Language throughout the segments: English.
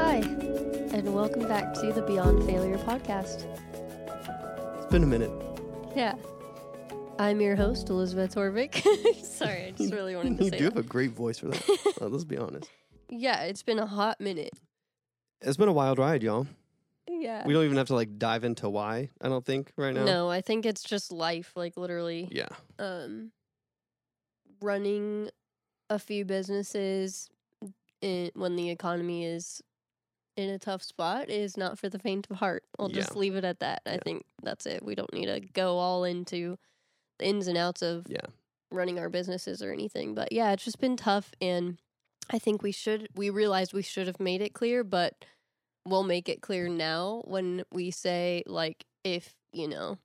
Hi, and welcome back to the Beyond Failure podcast. It's been a minute. Yeah. I'm your host, Elizabeth Horvick. Sorry, I just really wanted to you say do that. have a great voice for that. Uh, let's be honest. Yeah, it's been a hot minute. It's been a wild ride, y'all. Yeah. We don't even have to like dive into why. I don't think right now. No, I think it's just life, like literally. Yeah. Um running a few businesses in, when the economy is in a tough spot is not for the faint of heart. I'll just leave it at that. I Yeah. think that's it. We don't need to go all into the ins and outs of Yeah. running our businesses or anything. But yeah, it's just been tough and I think we should we realized we should have made it clear, but we'll make it clear now when we say like if, you know,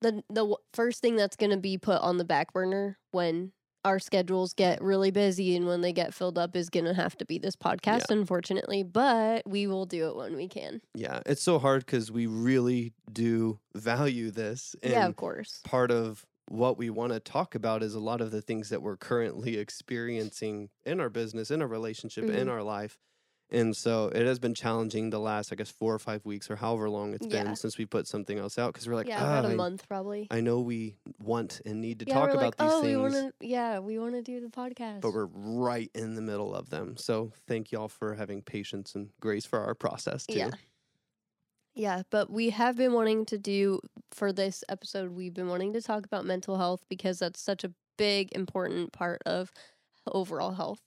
the the first thing that's going to be put on the back burner when our schedules get really busy and when they get filled up is going to have to be this podcast unfortunately, but we will do it when we can. Yeah. It's so hard because we really do value this. And yeah, of course. part of what we want to talk about is a lot of the things that we're currently experiencing in our business, in our relationship, in Mhm. our life. And so it has been challenging the last, I guess, four or five weeks or however long it's Yeah. been since we put something else out because we're like, yeah, ah, about a I- month probably. I know we want and need to yeah, talk about like, these oh, things. we want to yeah, we want to do the podcast. but we're right in the middle of them. So thank y'all for having patience and grace for our process too. Yeah. Yeah, but we have been wanting to do for this episode, we've been wanting to talk about mental health because that's such a big, important part of overall health.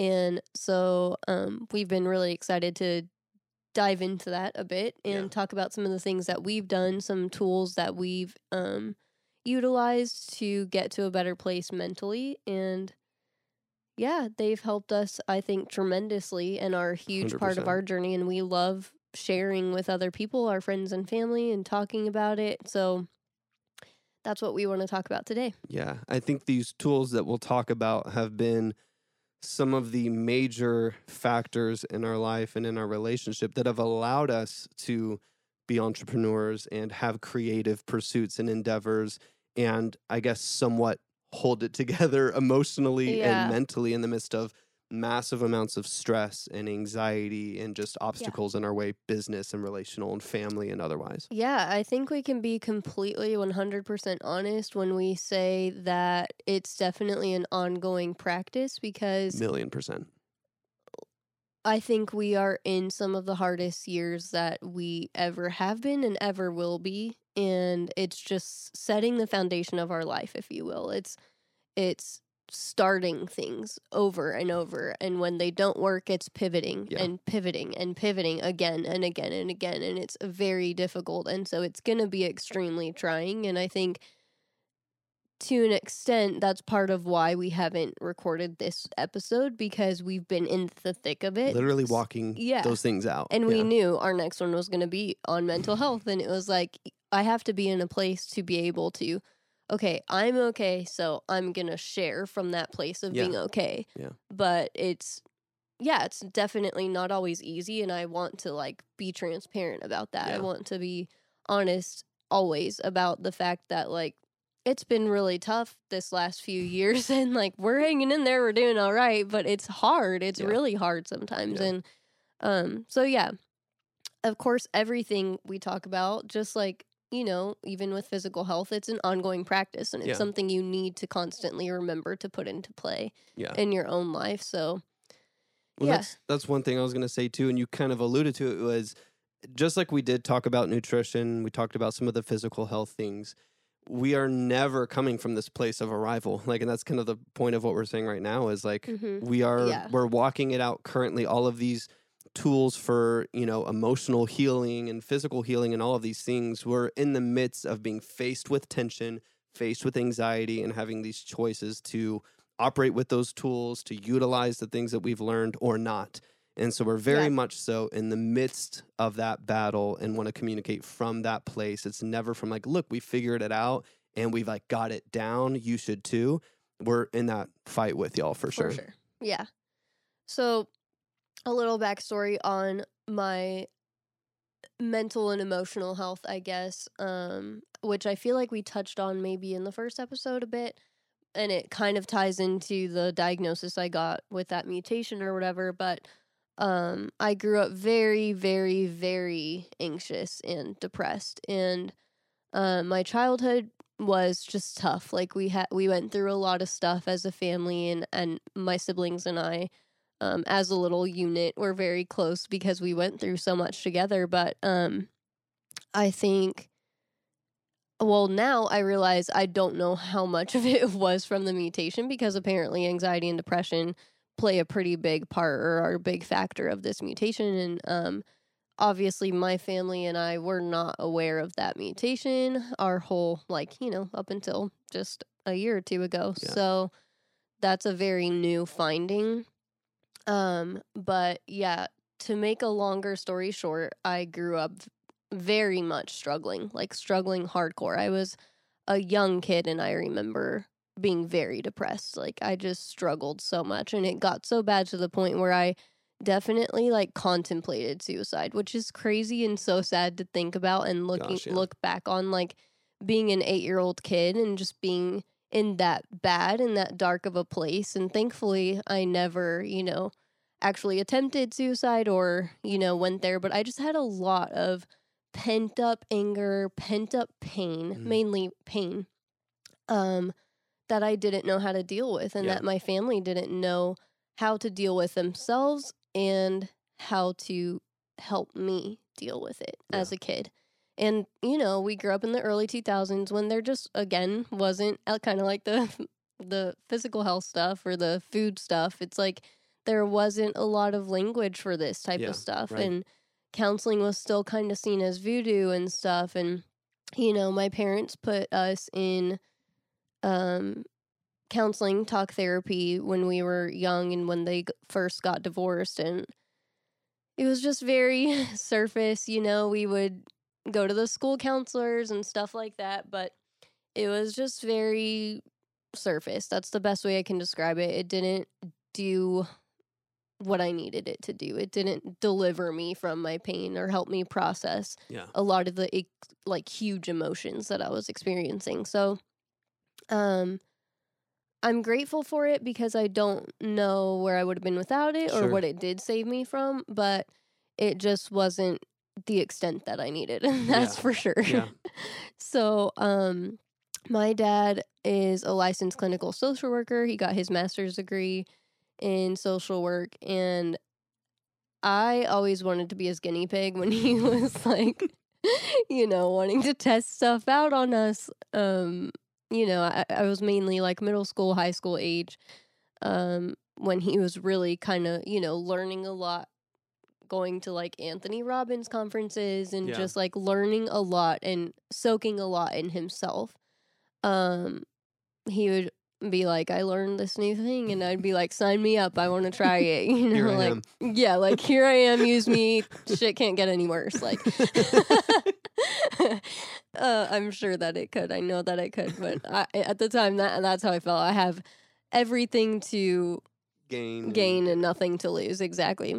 And so um, we've been really excited to dive into that a bit and Yeah. talk about some of the things that we've done, some tools that we've um, utilized to get to a better place mentally. And yeah, they've helped us, I think, tremendously and are a huge part of our journey. And we love sharing with other people, our friends and family, and talking about it. So that's what we want to talk about today. Yeah. I think these tools that we'll talk about have been some of the major factors in our life and in our relationship that have allowed us to be entrepreneurs and have creative pursuits and endeavors and I guess somewhat hold it together emotionally Yeah. and mentally in the midst of massive amounts of stress and anxiety and just obstacles in our way business and relational and family and otherwise. Yeah, I think we can be completely 100% honest when we say that it's definitely an ongoing practice because Million percent. I think we are in some of the hardest years that we ever have been and ever will be and it's just setting the foundation of our life if you will. It's it's starting things over and over and when they don't work it's pivoting Yeah. and pivoting and pivoting again and again and again and it's very difficult and so it's going to be extremely trying and I think to an extent that's part of why we haven't recorded this episode because we've been in the thick of it Literally walking yeah. those things out. and we knew our next one was going to be on mental health and it was like i have to be in a place to be able to okay i'm okay so i'm going to share from that place of Yeah. being okay Yeah. but it's yeah it's definitely not always easy and i want to like be transparent about that Yeah. i want to be honest always about the fact that like it's been really tough this last few years and like we're hanging in there we're doing all right but it's hard it's Yeah. really hard sometimes and um so yeah of course everything we talk about just like you know even with physical health it's an ongoing practice and it's Yeah. something you need to constantly remember to put into play Yeah. in your own life so Well, yeah. that's that's one thing I was going to say too, and you kind of alluded to it was just like we did talk about nutrition. We talked about some of the physical health things. We are never coming from this place of arrival, like, and that's kind of the point of what we're saying right now. Is like Mhm. we are Yeah. we're walking it out currently. All of these tools for you know emotional healing and physical healing and all of these things. We're in the midst of being faced with tension, faced with anxiety, and having these choices to operate with those tools, to utilize the things that we've learned or not. And so we're very Yeah. much so in the midst of that battle and want to communicate from that place. It's never from like, look, we figured it out and we've like got it down. You should too. We're in that fight with y'all for, sure. For sure. Yeah. So, a little backstory on my mental and emotional health, I guess, um, which I feel like we touched on maybe in the first episode a bit. And it kind of ties into the diagnosis I got with that mutation or whatever. But um, I grew up very, very, very anxious and depressed. And uh, my childhood was just tough. Like we had, we went through a lot of stuff as a family, and and my siblings and I um, as a little unit were very close because we went through so much together. But um, I think, well, now I realize I don't know how much of it was from the mutation because apparently anxiety and depression play a pretty big part or are a big factor of this mutation. And um, obviously, my family and I were not aware of that mutation our whole, like, you know, up until just a year or two ago. Yeah. So that's a very new finding um, but yeah, to make a longer story short, I grew up very much struggling, like struggling hardcore. I was a young kid and I remember being very depressed. Like I just struggled so much and it got so bad to the point where I definitely like contemplated suicide, which is crazy and so sad to think about and looking Gosh, yeah. look back on like being an 8-year-old kid and just being in that bad in that dark of a place and thankfully I never, you know, actually attempted suicide or, you know, went there, but I just had a lot of pent up anger, pent up pain, Mhm. mainly pain. Um that I didn't know how to deal with and Yeah. that my family didn't know how to deal with themselves and how to help me deal with it as a kid. And you know, we grew up in the early 2000s when there just again wasn't kind of like the the physical health stuff or the food stuff. It's like there wasn't a lot of language for this type Yeah, of stuff right. and counseling was still kind of seen as voodoo and stuff and you know, my parents put us in um counseling talk therapy when we were young and when they first got divorced and it was just very surface you know we would go to the school counselors and stuff like that but it was just very surface that's the best way i can describe it it didn't do what i needed it to do it didn't deliver me from my pain or help me process Yeah. a lot of the like huge emotions that I was experiencing. So um I'm grateful for it because I don't know where I would have been without it or what it did save me from, but it just wasn't the extent that I needed. That's Yeah. for sure. Yeah. so, um my dad is a licensed clinical social worker. He got his master's degree in social work and I always wanted to be his guinea pig when he was like, you know, wanting to test stuff out on us. Um, you know, I, I was mainly like middle school, high school age, um, when he was really kind of, you know, learning a lot, going to like Anthony Robbins conferences and Yeah. just like learning a lot and soaking a lot in himself. Um, he would be like, I learned this new thing, and I'd be like, sign me up. I want to try it. You know, like, am. yeah, like here I am, use me. Shit can't get any worse. Like, uh, I'm sure that it could. I know that it could, but I, at the time, that that's how I felt. I have everything to Gain. and- gain and nothing to lose. Exactly.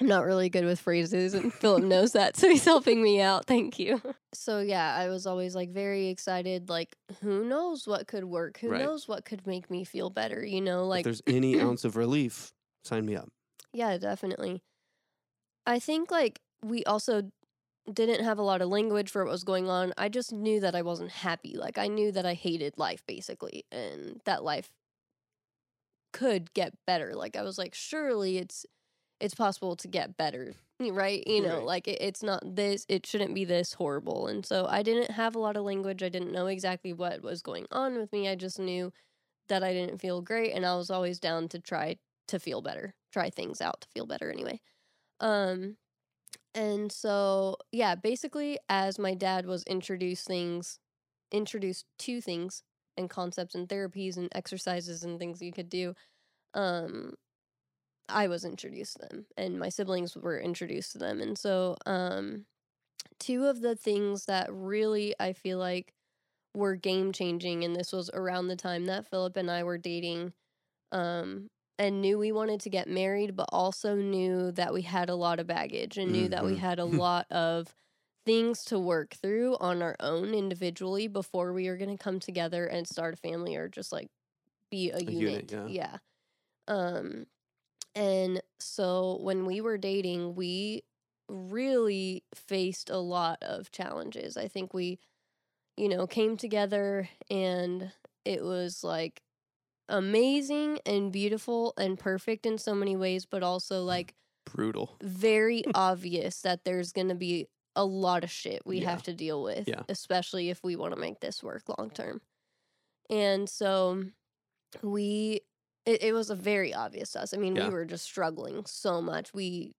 I'm not really good with phrases, and Phillip knows that, so he's helping me out. Thank you. So yeah, I was always like very excited. Like, who knows what could work? Who Right. knows what could make me feel better? You know, if like there's any ounce of relief, sign me up. Yeah, definitely. I think like we also didn't have a lot of language for what was going on. I just knew that I wasn't happy. Like I knew that I hated life basically and that life could get better. Like I was like surely it's it's possible to get better, right? You know, Right. like it, it's not this it shouldn't be this horrible. And so I didn't have a lot of language. I didn't know exactly what was going on with me. I just knew that I didn't feel great and I was always down to try to feel better, try things out to feel better anyway. Um and so yeah, basically as my dad was introduced things introduced to things and concepts and therapies and exercises and things you could do, um I was introduced to them and my siblings were introduced to them. And so um two of the things that really I feel like were game changing and this was around the time that Phillip and I were dating um and knew we wanted to get married, but also knew that we had a lot of baggage and knew that we Mhm. had a lot of things to work through on our own individually before we were going to come together and start a family or just like be a, unit. unit, yeah. Um and so when we were dating, we really faced a lot of challenges. I think we you know, came together and it was like amazing and beautiful and perfect in so many ways, but also mm, like Brutal. very obvious that there's going to be a lot of shit we Yeah. have to deal with, Yeah. especially if we want to make this work long term. And so we, it, it was a very obvious to us. I mean, Yeah. we were just struggling so much. We,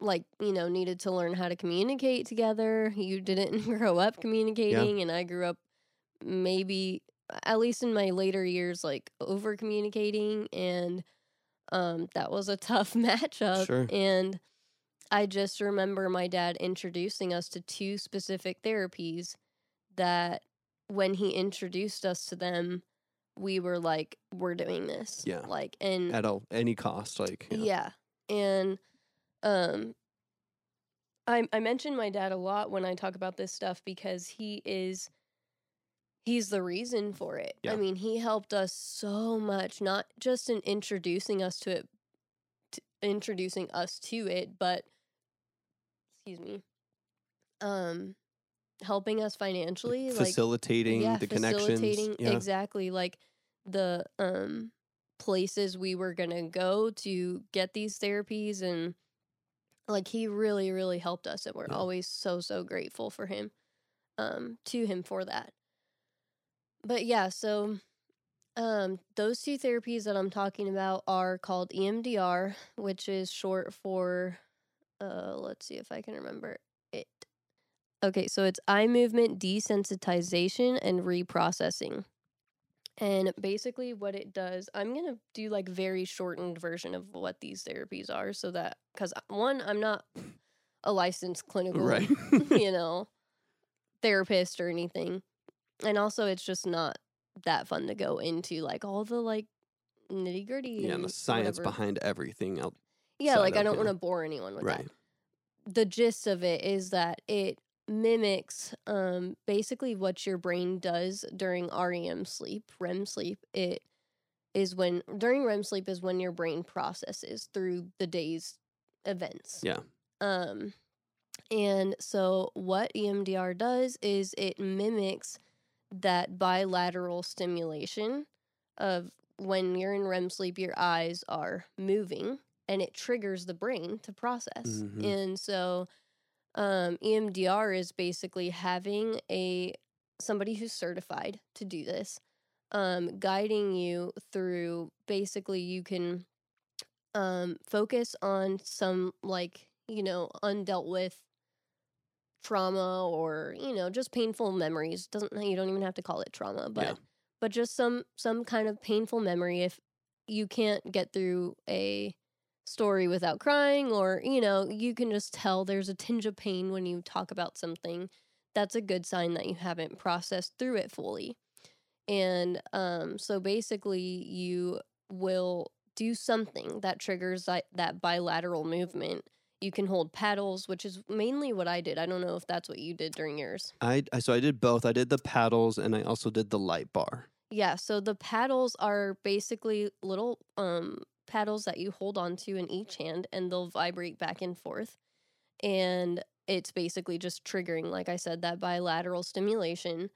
like, you know, needed to learn how to communicate together. You didn't grow up communicating, and I grew up maybe, at least in my later years, like over communicating. And um, that was a tough matchup. Sure. And I just remember my dad introducing us to two specific therapies that when he introduced us to them, we were like, we're doing this. Yeah. Like, and At all, any cost. Like, yeah. yeah. And um I I mention my dad a lot when I talk about this stuff because he is he's the reason for it. Yeah. I mean, he helped us so much not just in introducing us to it t- introducing us to it, but excuse me. Um helping us financially like facilitating yeah, the connections. facilitating- Yeah. exactly like the um places we were gonna go to get these therapies and like he really really helped us and we're Yeah. always so so grateful for him um to him for that but yeah so um those two therapies that i'm talking about are called emdr which is short for uh let's see if i can remember it okay so it's eye movement desensitization and reprocessing. And basically what it does i'm gonna do like very shortened version of what these therapies are so that because uh, one i'm not a licensed clinical Right. you know therapist or anything. And also it's just not that fun to go into like all the like nitty gritty yeah, and the science behind everything else. yeah like i don't want to bore anyone with that. The gist of it is that it mimics um basically what your brain does during REM sleep, REM sleep. It is when during REM sleep is when your brain processes through the day's events. Yeah. Um and so what EMDR does is it mimics that bilateral stimulation of when you're in REM sleep your eyes are moving and it triggers the brain to process. Mhm. And so um, EMDR is basically having a somebody who's certified to do this, um, guiding you through. Basically, you can um, focus on some like you know undealt with trauma or you know just painful memories. Doesn't you don't even have to call it trauma, but Yeah. but just some some kind of painful memory if you can't get through a story without crying or you know you can just tell there's a tinge of pain when you talk about something that's a good sign that you haven't processed through it fully and um so basically you will do something that triggers that, that bilateral movement you can hold paddles which is mainly what i did i don't know if that's what you did during yours I, I so I did both. I did the paddles and I also did the light bar. Yeah, so the paddles are basically little um paddles that you hold onto in each hand and they'll vibrate back and forth. And it's basically just triggering like I said that bilateral stimulation.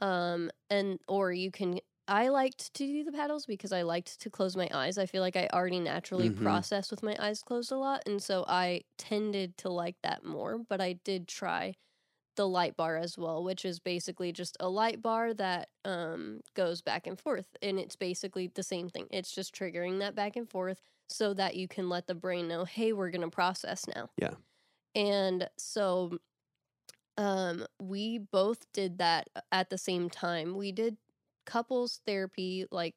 Um and or you can I liked to do the paddles because I liked to close my eyes. I feel like I already naturally Mhm. process with my eyes closed a lot and so I tended to like that more, but I did try the light bar as well, which is basically just a light bar that um, goes back and forth. And it's basically the same thing. It's just triggering that back and forth so that you can let the brain know, hey, we're going to process now. Yeah. And so um, we both did that at the same time. We did couples therapy, like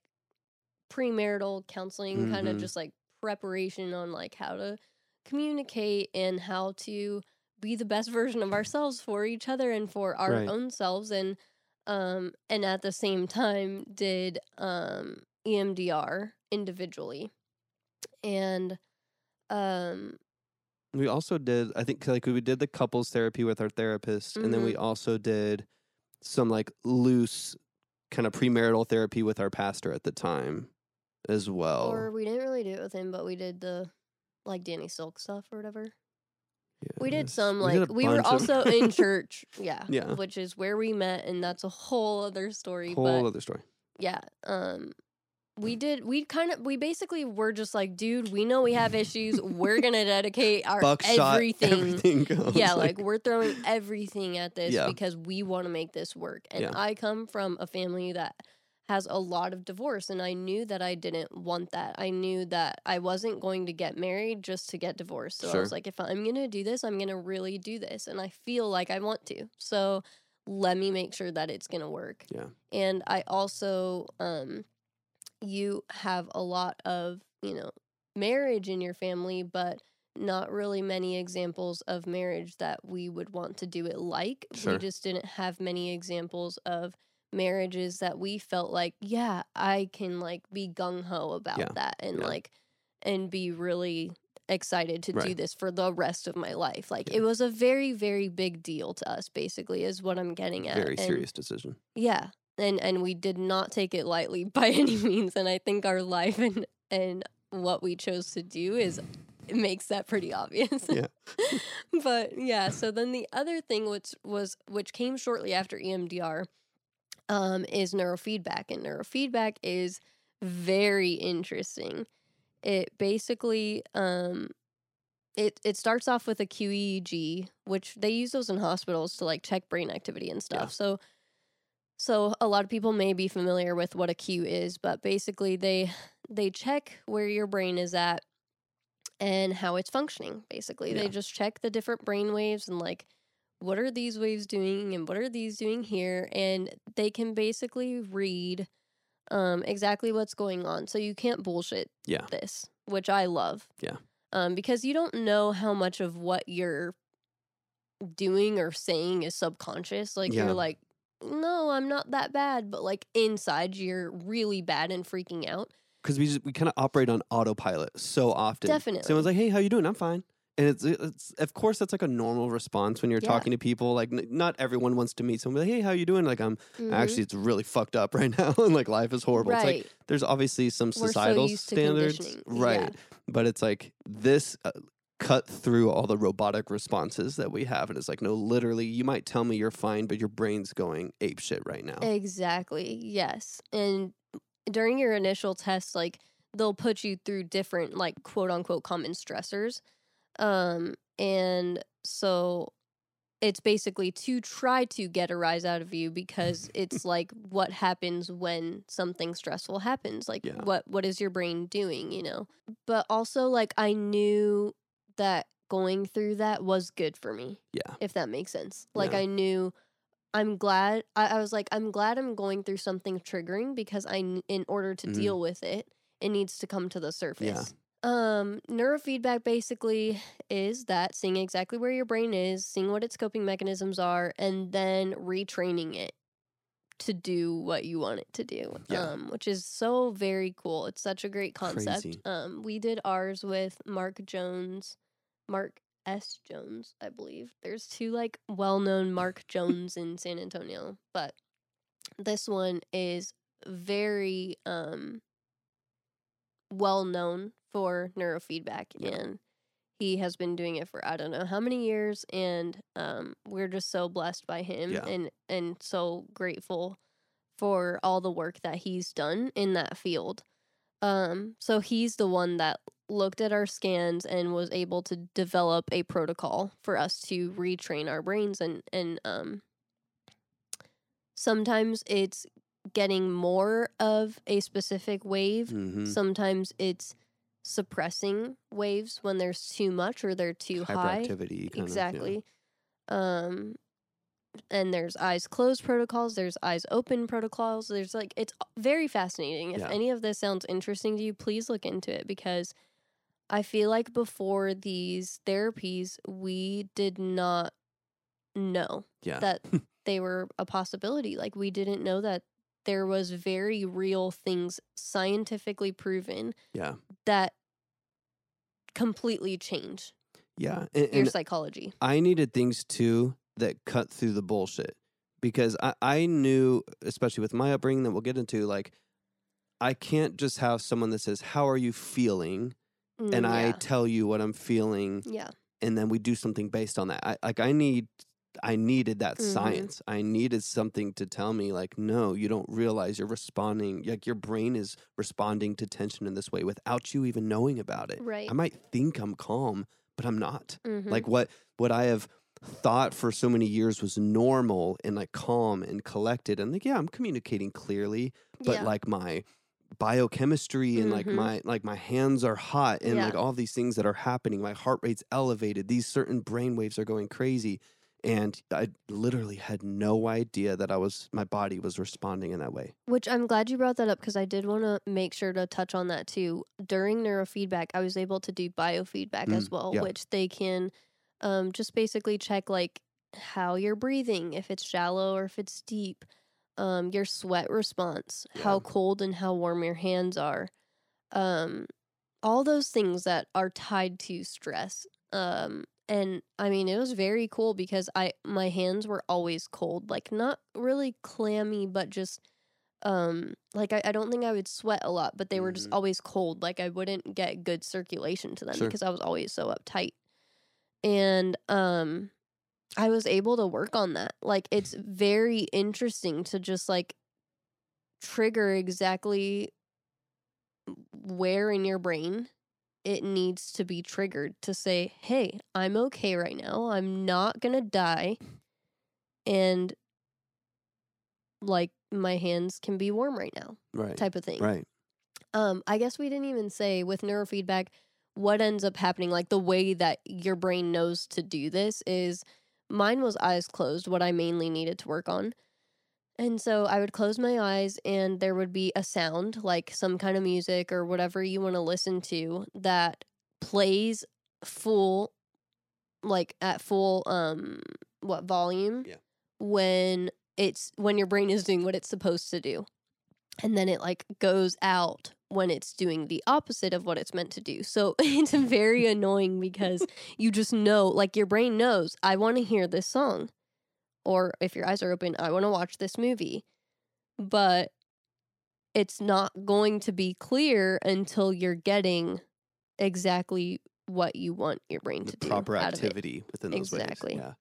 premarital counseling, kind of just like preparation on like how to communicate and how to be the best version of ourselves for each other and for our Right. own selves and um and at the same time did um EMDR individually. And um We also did, I think, like we did the couples therapy with our therapist, and then we Mm-hmm. also did some like loose kind of premarital therapy with our pastor at the time as well. or we didn't really do it with him, but we did the like Danny Silk stuff or whatever. Yeah, We did some We like we were also in church, yeah, Yeah. which is where we met, and that's a whole other story. Whole but other story. yeah, um, we did. We kind of we basically were just like, dude, we know we have issues. We're gonna dedicate our Buckshot, everything. everything goes. Yeah, like we're throwing everything at this Yeah. because we want to make this work. And Yeah. I come from a family that has a lot of divorce and I knew that I didn't want that. I knew that I wasn't going to get married just to get divorced. So I was like if I'm going to do this, I'm going to really do this and I feel like I want to. So let me make sure that it's going to work. Yeah. And I also um you have a lot of, you know, marriage in your family, but not really many examples of marriage that we would want to do it like. Sure. We just didn't have many examples of marriages that we felt like, yeah, I can like be gung ho about Yeah. that and Yeah. like and be really excited to do this for the rest of my life. Like Yeah. it was a very very big deal to us basically is what I'm getting at. Very And- serious decision. yeah. And and we did not take it lightly by any means and I think our life and and what we chose to do is it makes that pretty obvious. Yeah. but yeah, so then the other thing which was which came shortly after EMDR um is neurofeedback and neurofeedback is very interesting. It basically um it it starts off with a QEEG, which they use those in hospitals to like check brain activity and stuff. Yeah. So so a lot of people may be familiar with what a Q is, but basically they they check where your brain is at and how it's functioning. Basically, Yeah. they just check the different brain waves and like what are these waves doing and what are these doing here and they can basically read um exactly what's going on. So you can't bullshit Yeah. this, which I love. Yeah. Um because you don't know how much of what you're doing or saying is subconscious. Like Yeah. you're like no, I'm not that bad, but like inside you're really bad and freaking out. Because we just, we kind of operate on autopilot so often. Definitely. Someone's like, "Hey, how you doing? I'm fine." And it's, it's of course that's like a normal response when you're Yeah. talking to people. Like, n- not everyone wants to meet someone. Like, hey, how you doing? Like, I'm Mhm. actually it's really fucked up right now, and like life is horrible. It's like right. there's obviously some We're so societal standards, right? Yeah. But it's like this uh, cut through all the robotic responses that we have, and it's like, no, literally, you might tell me you're fine, but your brain's going ape shit right now. Exactly. Yes. And during your initial test, like they'll put you through different like quote unquote common stressors. Um and so it's basically to try to get a rise out of you because it's like what happens when something stressful happens like Yeah. what what is your brain doing you know but also like i knew that going through that was good for me Yeah. if that makes sense. Like Yeah. I knew I'm glad I, I was like I'm glad I'm going through something triggering because i in order to Mhm. deal with it it needs to come to the surface. Um neurofeedback basically is that seeing exactly where your brain is, seeing what its coping mechanisms are and then retraining it to do what you want it to do. Yeah. Um which is so very cool. It's such a great concept. Crazy. Um we did ours with Mark Jones, Mark S. Jones, I believe. There's two like well-known Mark Jones in San Antonio, but this one is very um well known for neurofeedback Yeah. and he has been doing it for I don't know how many years and um we're just so blessed by him Yeah. and and so grateful for all the work that he's done in that field. Um so he's the one that looked at our scans and was able to develop a protocol for us to retrain our brains and and um sometimes it's getting more of a specific wave hmm sometimes it's suppressing waves when there's too much or they're too high Hyperactivity. Exactly um and there's eyes closed protocols there's eyes open protocols there's like it's very fascinating if Yeah. any of this sounds interesting to you please look into it because i feel like before these therapies we did not know Yeah. Yeah. that they were a possibility like we didn't know that there was very real things scientifically proven Yeah. That completely change Yeah. And, your and psychology. I needed things too that cut through the bullshit because I, I knew, especially with my upbringing that we'll get into, like, I can't just have someone that says, How are you feeling? And Mm, I tell you what I'm feeling, yeah. and then we do something based on that. I, like, I need. I needed that Mhm. science. I needed something to tell me, like, no, you don't realize you're responding. Like, your brain is responding to tension in this way without you even knowing about it. Right. I might think I'm calm, but I'm not Mhm. like what what i have thought for so many years was normal and like calm and collected and like yeah i'm communicating clearly but yeah. like my biochemistry and like Mhm. my like my hands are hot and Yeah. like all these things that are happening my heart rate's elevated these certain brain waves are going crazy and i literally had no idea that i was my body was responding in that way Which I'm glad you brought that up because I did want to make sure to touch on that too. During neurofeedback, I was able to do biofeedback as Mm, well, yeah. which they can um, just basically check like how you're breathing, if it's shallow or if it's deep, um, your sweat response, how cold and how warm your hands are, um, all those things that are tied to stress. Um, and I mean, it was very cool because I my hands were always cold, like not really clammy, but just um like I, I don't think I would sweat a lot, but they were just Mhm. always cold. Like I wouldn't get good circulation to them Sure. because I was always so uptight. And um I was able to work on that. Like it's very interesting to just like trigger exactly where in your brain it needs to be triggered to say, "Hey, I'm okay right now. I'm not going to die." And like my hands can be warm right now right type of thing. right Um, I guess we didn't even say with neurofeedback what ends up happening. Like the way that your brain knows to do this is mine was eyes closed, what I mainly needed to work on. And so I would close my eyes and there would be a sound, like some kind of music or whatever you want to listen to, that plays full, like at full, um, what volume? Yeah. When it's when your brain is doing what it's supposed to do and then it like goes out when it's doing the opposite of what it's meant to do. So it's very annoying because you just know, like your brain knows, I want to hear this song. Or if your eyes are open, I want to watch this movie. But it's not going to be clear until you're getting exactly what you want your brain the to do. proper out of it. activity within those Exactly. ways yeah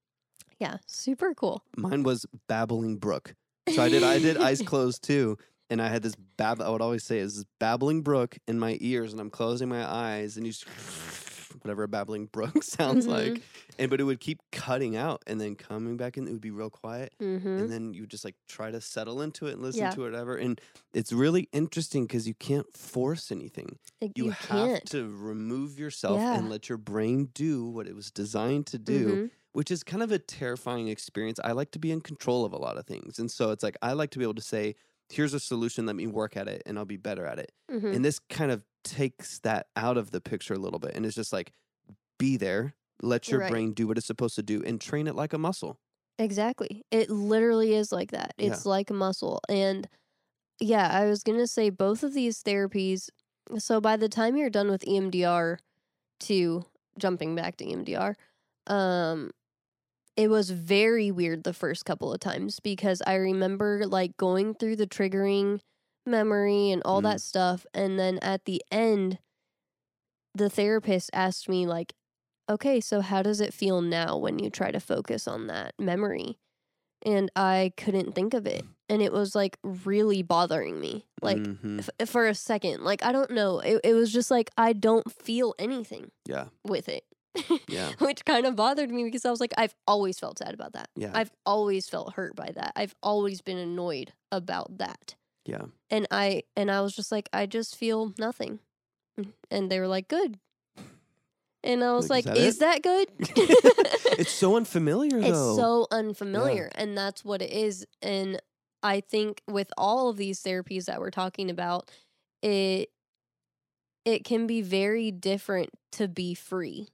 Yeah, super cool. mine was babbling brook so i did i did eyes closed too and i had this bab i would always say is this babbling brook in my ears and i'm closing my eyes and you just whatever a babbling brook sounds Mhm. like and but it would keep cutting out and then coming back and it would be real quiet Mm-hmm. and then you just like try to settle into it and listen Yeah. to it whatever and it's really interesting because you can't force anything You, you, have to remove yourself Yeah. and let your brain do what it was designed to do Mhm. which is kind of a terrifying experience. I like to be in control of a lot of things. And so it's like I like to be able to say, here's a solution, let me work at it and I'll be better at it. Mhm. And this kind of takes that out of the picture a little bit and it's just like be there, let your Right. brain do what it's supposed to do and train it like a muscle. Exactly. It literally is like that. Yeah. It's like a muscle. And yeah, I was going to say both of these therapies. So by the time you're done with EMDR, to jumping back to EMDR, um, it was very weird the first couple of times because I remember like going through the triggering memory and all Mm. that stuff. And then at the end, the therapist asked me, like, okay, so how does it feel now when you try to focus on that memory? And I couldn't think of it. And it was like really bothering me. Like Mhm. f- for a second. Like I don't know. It, it was just like I don't feel anything yeah, with it. yeah, Which kind of bothered me because I was like, I've always felt sad about that. yeah, I've always felt hurt by that. I've always been annoyed about that. Yeah. And I and I was just like, I just feel nothing. Mm-hmm. And they were like, good. And I was Like, like, is is that that good? it's so unfamiliar it's so unfamiliar. And that's what it is. And I think with all of these therapies that we're talking about, it it can be very different to be free.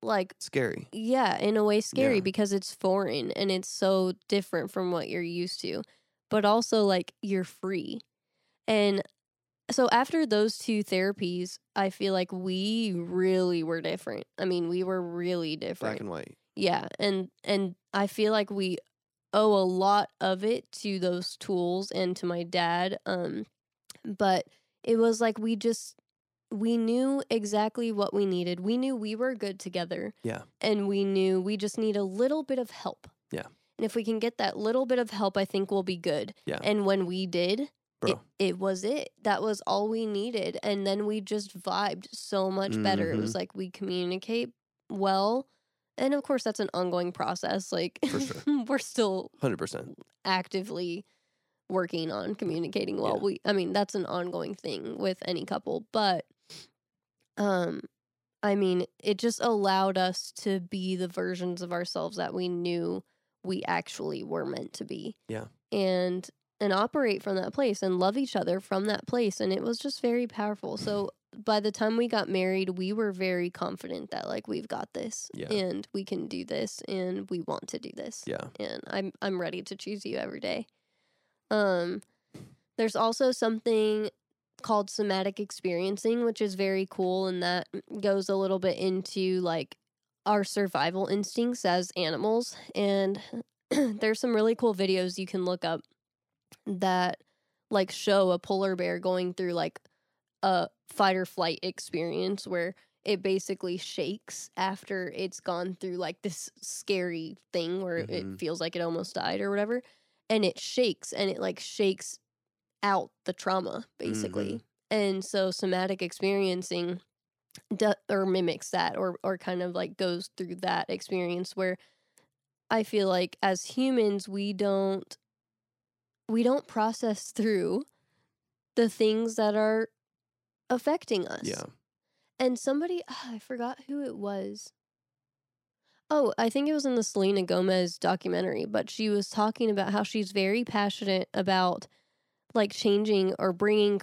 Like scary. yeah, in a way scary Yeah. because it's foreign and it's so different from what you're used to. But also like you're free. And so after those two therapies, I feel like we really were different. I mean, we were really different. Black and white. Yeah, and and I feel like we owe a lot of it to those tools and to my dad. Um but it was like we just we knew exactly what we needed. We knew we were good together. Yeah. And we knew we just need a little bit of help. And if we can get that little bit of help, I think we'll be good. Yeah. And when we did, it, Bro. it was it. That was all we needed. And then we just vibed so much better. It Mm-hmm. was like we communicate well. And of course, that's an ongoing process. Like, sure. we're still 100%. actively working on communicating well. Yeah. We, I mean, that's an ongoing thing with any couple. But, um, I mean, it just allowed us to be the versions of ourselves that we knew we actually were meant to be. Yeah. And and operate from that place and love each other from that place and it was just very powerful. So by the time we got married, we were very confident that like we've got this Yeah. and we can do this and we want to do this. Yeah. And I'm I'm ready to choose you every day. Um there's also something called somatic experiencing, which is very cool and that goes a little bit into like our survival instincts as animals and there's some really cool videos you can look up that like show a polar bear going through like a fight or flight experience where it basically shakes after it's gone through like this scary thing where Mhm. it feels like it almost died or whatever and it shakes and it like shakes out the trauma basically and so somatic experiencing do, or mimics that or or kind of like goes through that experience where i feel like as humans we don't we don't process through the things that are affecting us Yeah. and somebody ah, i forgot who it was oh i think it was in the selena gomez documentary but she was talking about how she's very passionate about like changing or bringing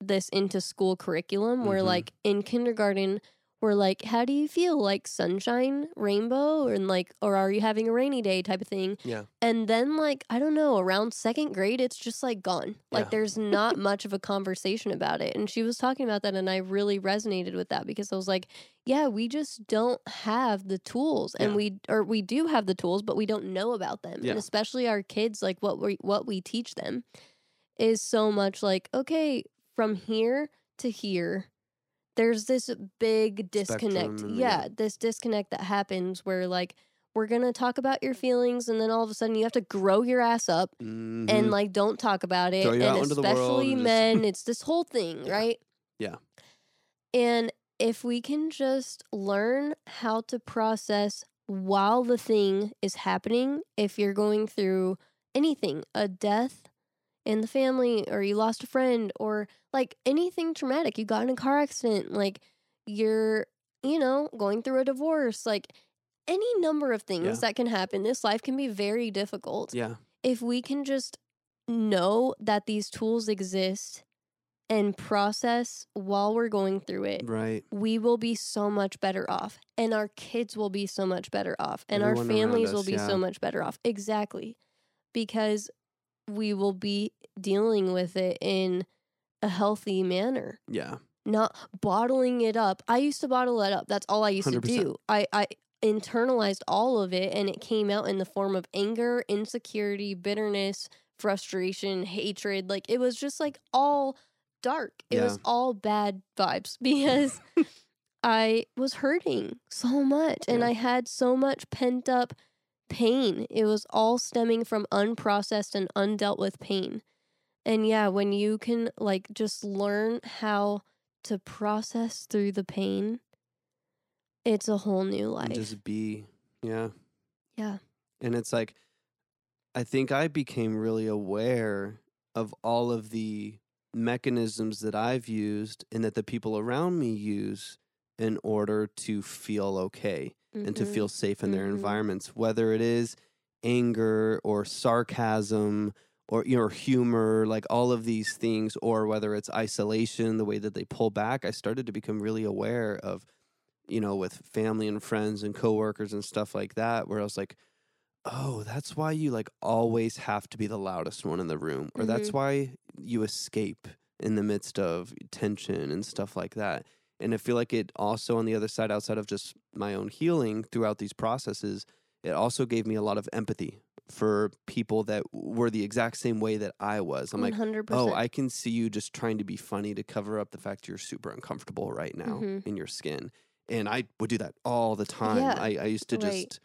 this into school curriculum where Mhm. like in kindergarten we're like how do you feel like sunshine rainbow and like or are you having a rainy day type of thing Yeah. and then like i don't know around second grade it's just like gone like Yeah. there's not much of a conversation about it and she was talking about that and i really resonated with that because i was like yeah we just don't have the tools and Yeah. we or we do have the tools but we don't know about them Yeah. and especially our kids like what we what we teach them is so much like okay from here to here there's this big disconnect yeah this disconnect that happens where like we're gonna talk about your feelings and then all of a sudden you have to grow your ass up and Mhm. like don't talk about it and out into the world especially and men it's this whole thing Yeah. right Yeah. and if we can just learn how to process while the thing is happening if you're going through anything a death in the family or you lost a friend or like anything traumatic you got in a car accident like you're you know going through a divorce like any number of things Yeah. that can happen this life can be very difficult yeah. if we can just know that these tools exist and process while we're going through it, Right. we will be so much better off. And our kids will be so much better off. And our Everyone around families will be yeah. so much better off. Exactly. Because we will be dealing with it in a healthy manner Yeah. not bottling it up. I used to bottle it up. That's all I used 100%. to do. I, I internalized all of it and it came out in the form of anger, insecurity, bitterness, frustration, hatred. Like it was just like all dark. It was all bad vibes because I was hurting so much and Yeah. I had so much pent up pain. It was all stemming from unprocessed and undealt with pain. And yeah, when you can like just learn how to process through the pain, it's a whole new And life. just be. Yeah. yeah. And it's like, I think I became really aware of all of the mechanisms that I've used and that the people around me use in order to feel okay and to Mhm. feel safe in their Mhm. environments, whether it is anger or sarcasm or you know humor, like all of these things, or whether it's isolation, the way that they pull back. I started to become really aware of, you know, with family and friends and coworkers and stuff like that, where I was like, oh, that's why you like always have to be the loudest one in the room, or that's Mhm. why you escape in the midst of tension and stuff like that. And I feel like it also, on the other side, outside of just my own healing throughout these processes, it also gave me a lot of empathy for people that were the exact same way that I was. I'm like, 100%. oh, I can see you just trying to be funny to cover up the fact you're super uncomfortable right now Mhm. in your skin. And I would do that all the time. Yeah, I, I used to right. just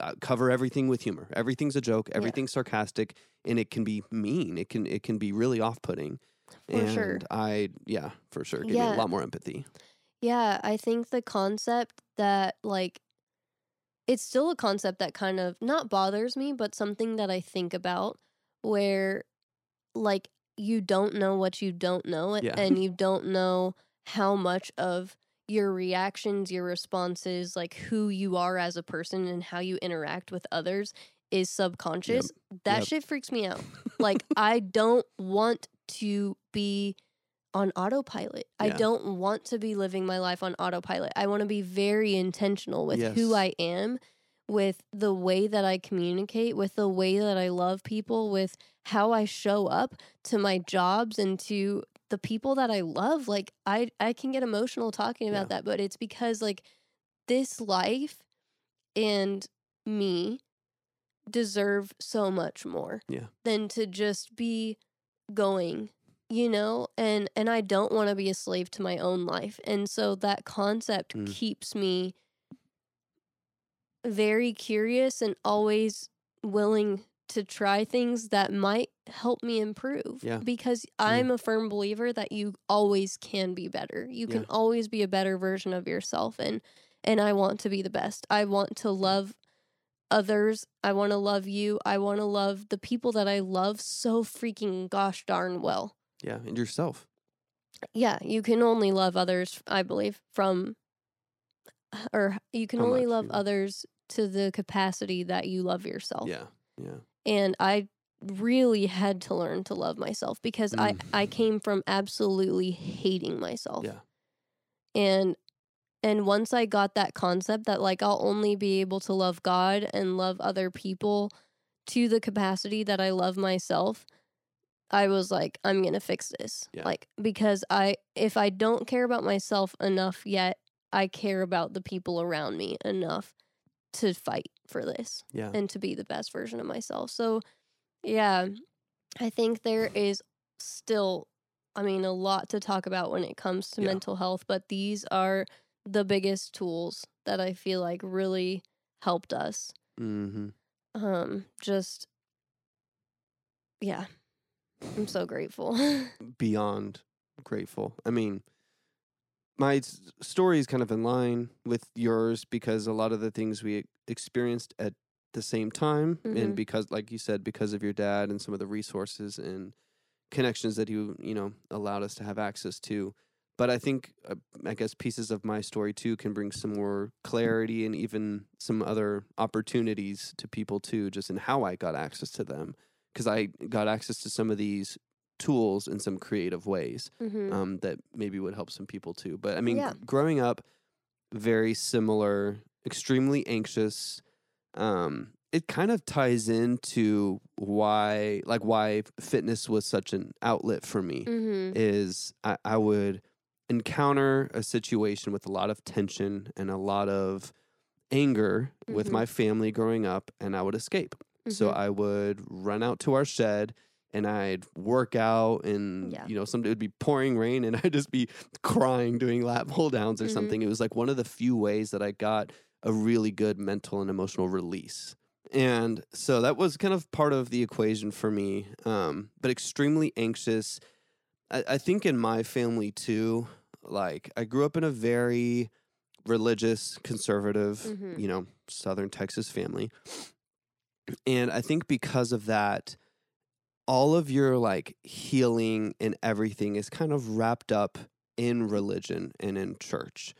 uh, cover everything with humor. Everything's a joke. Everything's sarcastic, and it can be mean. It can it can be really off putting. For and sure. I yeah, for sure, give me a lot more empathy. Yeah, I think the concept that like it's still a concept that kind of not bothers me, but something that I think about where like you don't know what you don't know Yeah. and you don't know how much of your reactions, your responses, like who you are as a person and how you interact with others is subconscious. That Yep. shit freaks me out. Like I don't want to be on autopilot. I don't want to be living my life on autopilot. I want to be very intentional with who I am, with the way that I communicate, with the way that I love people, with how I show up to my jobs and to the people that I love. Like I I can get emotional talking about Yeah. that, but it's because like this life and me deserve so much more Yeah. than to just be going you know and and i don't want to be a slave to my own life and so that concept Mm. keeps me very curious and always willing to try things that might help me improve Yeah. because i'm a firm believer that you always can be better. You can Yeah. always be a better version of yourself and and i want to be the best. I want to love others. I want to love you. I want to love the people that i love so freaking gosh darn well Yeah, and yourself. yeah, you can only love others, I believe, from or you can How only much, love yeah. others to the capacity that you love yourself. Yeah, yeah, And I really had to learn to love myself because I Mm. I came from absolutely hating myself. yeah, And and once I got that concept that like I'll only be able to love God and love other people to the capacity that I love myself, I was like, I'm gonna fix this. Yeah. Like because I if I don't care about myself enough yet, I care about the people around me enough to fight for this yeah. and to be the best version of myself. So, yeah, I think there is still, I mean, a lot to talk about when it comes to Yeah. mental health, but these are the biggest tools that I feel like really helped us. Mm-hmm. Um, just, yeah, I'm so grateful. beyond grateful. I mean, my s- story is kind of in line with yours because a lot of the things we e- experienced at the same time, Mhm. and because, like you said, because of your dad and some of the resources and connections that you you know allowed us to have access to. But I think, uh, I guess, pieces of my story too can bring some more clarity and even some other opportunities to people too, just in how I got access to them. Because I got access to some of these tools in some creative ways hmm um, that maybe would help some people too. But I mean, Yeah. growing up, very similar, extremely anxious. Um, it kind of ties into why, like, why fitness was such an outlet for me. hmm Is I, I would encounter a situation with a lot of tension and a lot of anger with Mhm. my family growing up, and I would escape. So Mhm. I would run out to our shed and I'd work out and Yeah. you know, some it would be pouring rain and I'd just be crying doing lap pull downs or Mhm. something. It was like one of the few ways that I got a really good mental and emotional release. And so that was kind of part of the equation for me. Um, but extremely anxious. I, I think in my family too, like I grew up in a very religious, conservative, Mhm. you know, Southern Texas family. And I think because of that, all of your like healing and everything is kind of wrapped up in religion and in church.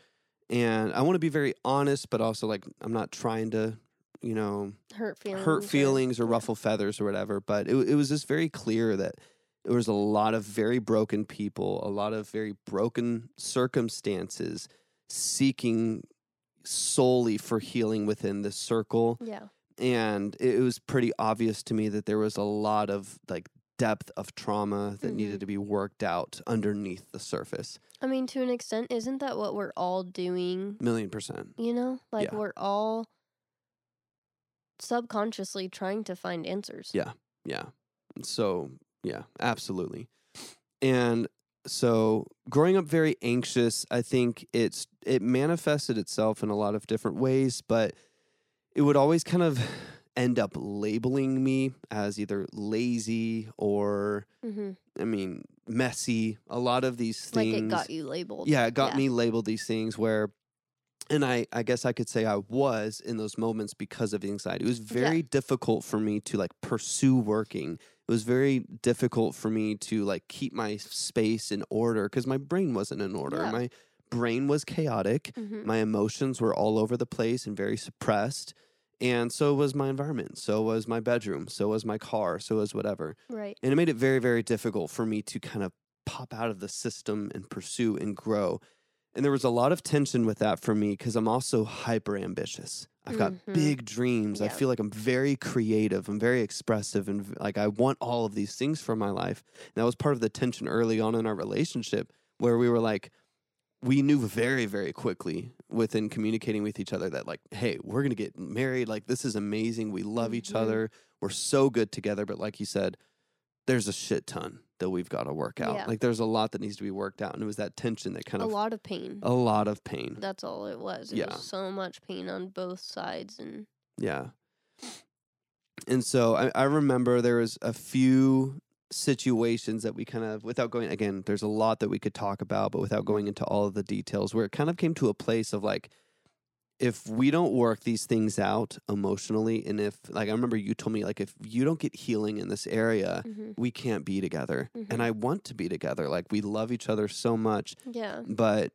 And I want to be very honest, but also like I'm not trying to, you know, hurt feelings. hurt or- feelings or yeah. ruffle feathers or whatever. But it, it was just very clear that there was a lot of very broken people, a lot of very broken circumstances seeking solely for healing within this circle. Yeah. And it was pretty obvious to me that there was a lot of like depth of trauma that Mhm. needed to be worked out underneath the surface. I mean, to an extent, isn't that what we're all doing? Million percent. You know, like Yeah. we're all subconsciously trying to find answers. Yeah. Yeah. So, yeah, absolutely. And so growing up very anxious, I think it's it manifested itself in a lot of different ways, but it would always kind of end up labeling me as either lazy or hmm I mean, messy. A lot of these things Like it got you labeled. yeah, it got me labeled these things where, and I, I guess I could say I was in those moments because of anxiety. It was very difficult for me to like pursue working. It was very difficult for me to like keep my space in order because my brain wasn't in order. Yeah. My brain was chaotic. hmm My emotions were all over the place and very suppressed. And so was my environment. So was my bedroom. So was my car. So was whatever. Right. And it made it very, very difficult for me to kind of pop out of the system and pursue and grow. And there was a lot of tension with that for me because I'm also hyper ambitious. I've got Mhm. big dreams. I feel like I'm very creative. I'm very expressive. And like I want all of these things for my life. And that was part of the tension early on in our relationship where we were like, we knew very, very quickly within communicating with each other that, like, hey, we're to get married. Like, this is amazing. We love each Mhm. other. We're so good together. But like you said, there's a shit ton that we've got to work out. Yeah. Like, there's a lot that needs to be worked out. And it was that tension that kind A of, a lot of pain. a lot of pain. That's all it was. It Yeah. was so much pain on both sides and Yeah. And so I, I remember there was a few situations that we kind of without going again, there's a lot that we could talk about, but without going into all of the details, where it kind of came to a place of like if we don't work these things out emotionally and if like I remember you told me like if you don't get healing in this area, Mhm. we can't be together. Mhm. And I want to be together. Like we love each other so much yeah. but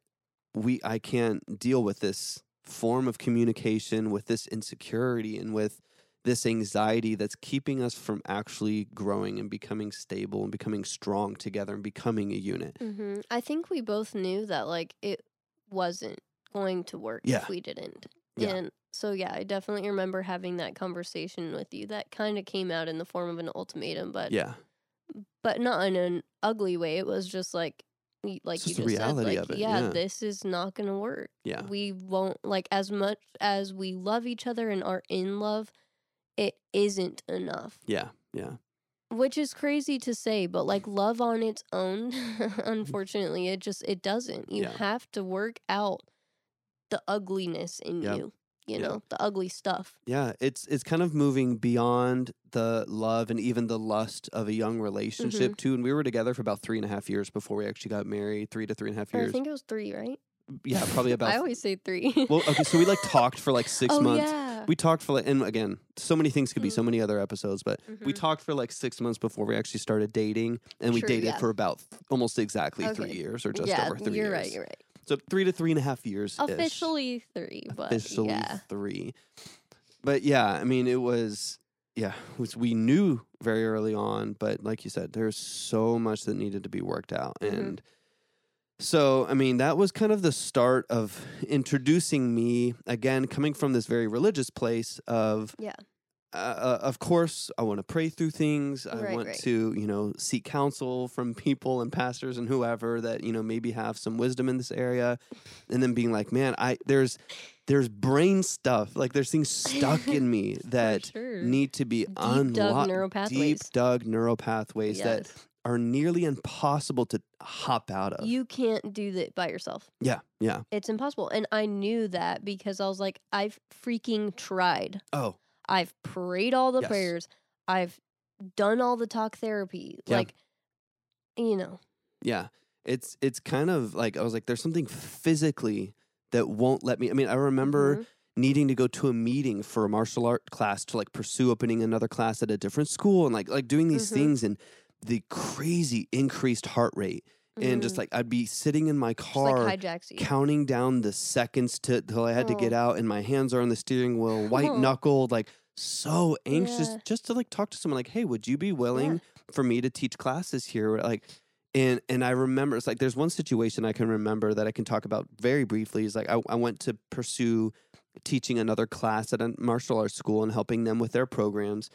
we I can't deal with this form of communication with this insecurity and with this anxiety that's keeping us from actually growing and becoming stable and becoming strong together and becoming a unit. hmm I think we both knew that like it wasn't going to work Yeah. if we didn't. Yeah. And so yeah, I definitely remember having that conversation with you. That kind of came out in the form of an ultimatum, but Yeah. but not in an ugly way. It was just like like It's you just said, like yeah, yeah. this is not going to work. Yeah. We won't like as much as we love each other and are in love, it isn't enough. Yeah. Yeah. Which is crazy to say, but like love on its own, mm. unfortunately, it just it doesn't. You Yeah. have to work out the ugliness in Yep. you. You know, the ugly stuff. Yeah, it's it's kind of moving beyond the love and even the lust of a young relationship mm-hmm. too. And we were together for about three and a half years before we actually got married. Three to three and a half years I think it was three, right? Yeah, probably about. I always say three. well, okay, so we like talked for like six oh months. yeah. We talked for like, and again, so many things could be so Mm. many other episodes, but we Mhm. talked for like six months before we actually started dating, and we Sure, dated yeah. for about almost exactly three years or just yeah, over 3 you're years. right. You're right. So three to three and a half years. Officially three, but officially yeah. three. But yeah, I mean, it was yeah, was, we knew very early on, but like you said, there's so much that needed to be worked out, Mhm. and so I mean, that was kind of the start of introducing me again, coming from this very religious place of Yeah. uh, uh, of course, I want to pray through things. I Right, want right. to, you know, seek counsel from people and pastors and whoever that you know maybe have some wisdom in this area, and then being like, man, I there's there's brain stuff like there's things stuck in me that sure. need to be Deep dug unlocked. neural Deep dug neural pathways that Yes. Are nearly impossible to hop out of. You can't do that by yourself. yeah, yeah. It's impossible. And I knew that because I was like, I've freaking tried. Oh, I've prayed all the Yes. prayers. I've done all the talk therapy. Yeah. Like, you know, Yeah. It's it's kind of like I was like there's something physically that won't let me I mean I remember mhm. needing to go to a meeting for a martial art class to like pursue opening another class at a different school and like like doing these Mhm. things and the crazy increased heart rate and just Mhm. like I'd be sitting in my car like hijacks you. counting down the seconds to till I had to get Oh. out and my hands are on the steering wheel white Oh. knuckled like so anxious Yeah. just to like talk to someone like hey would you be willing for me to teach classes here like and and I remember it's like there's one situation I can remember that I can talk about very briefly is like I, I went to pursue teaching another class at a martial arts school and helping them with their programs.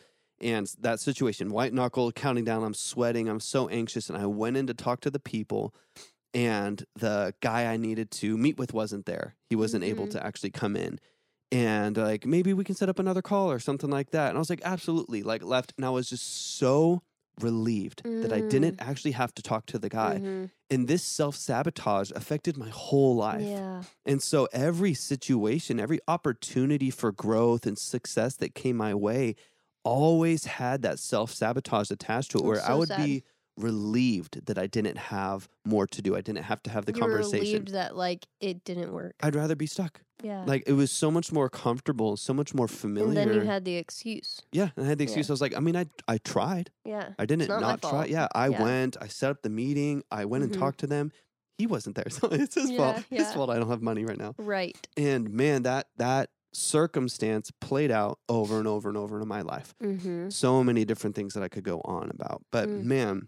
And that situation, white knuckle, counting down, I'm sweating, I'm so anxious. And I went in to talk to the people, and the guy I needed to meet with wasn't there. He wasn't able Mhm. to actually come in. And like, maybe we can set up another call or something like that. And I was like, absolutely. Like, left. And I was just so relieved that I didn't actually have to talk to the guy. Mhm. And this self sabotage affected my whole life. Yeah. And so every situation, every opportunity for growth and success that came my way always had that self sabotage attached to it That's where I would sad. be relieved that I didn't have more to do. I didn't have to have the you were conversation. relieved that like it didn't work. I'd rather be stuck. yeah. Like it was so much more comfortable, so much more familiar. and then you had the excuse. yeah, I had the Yeah. excuse. I was like, I mean, I I tried. Yeah. I didn't not not, my try. Yeah, I Yeah. went. I set up the meeting. I went Mhm. and talked to them. He wasn't there, so it's his Yeah, fault. His fault. I don't have money right now. Right. And man, that that circumstance played out over and over and over in my life. Mm-hmm. So many different things that I could go on about. But Mm. man,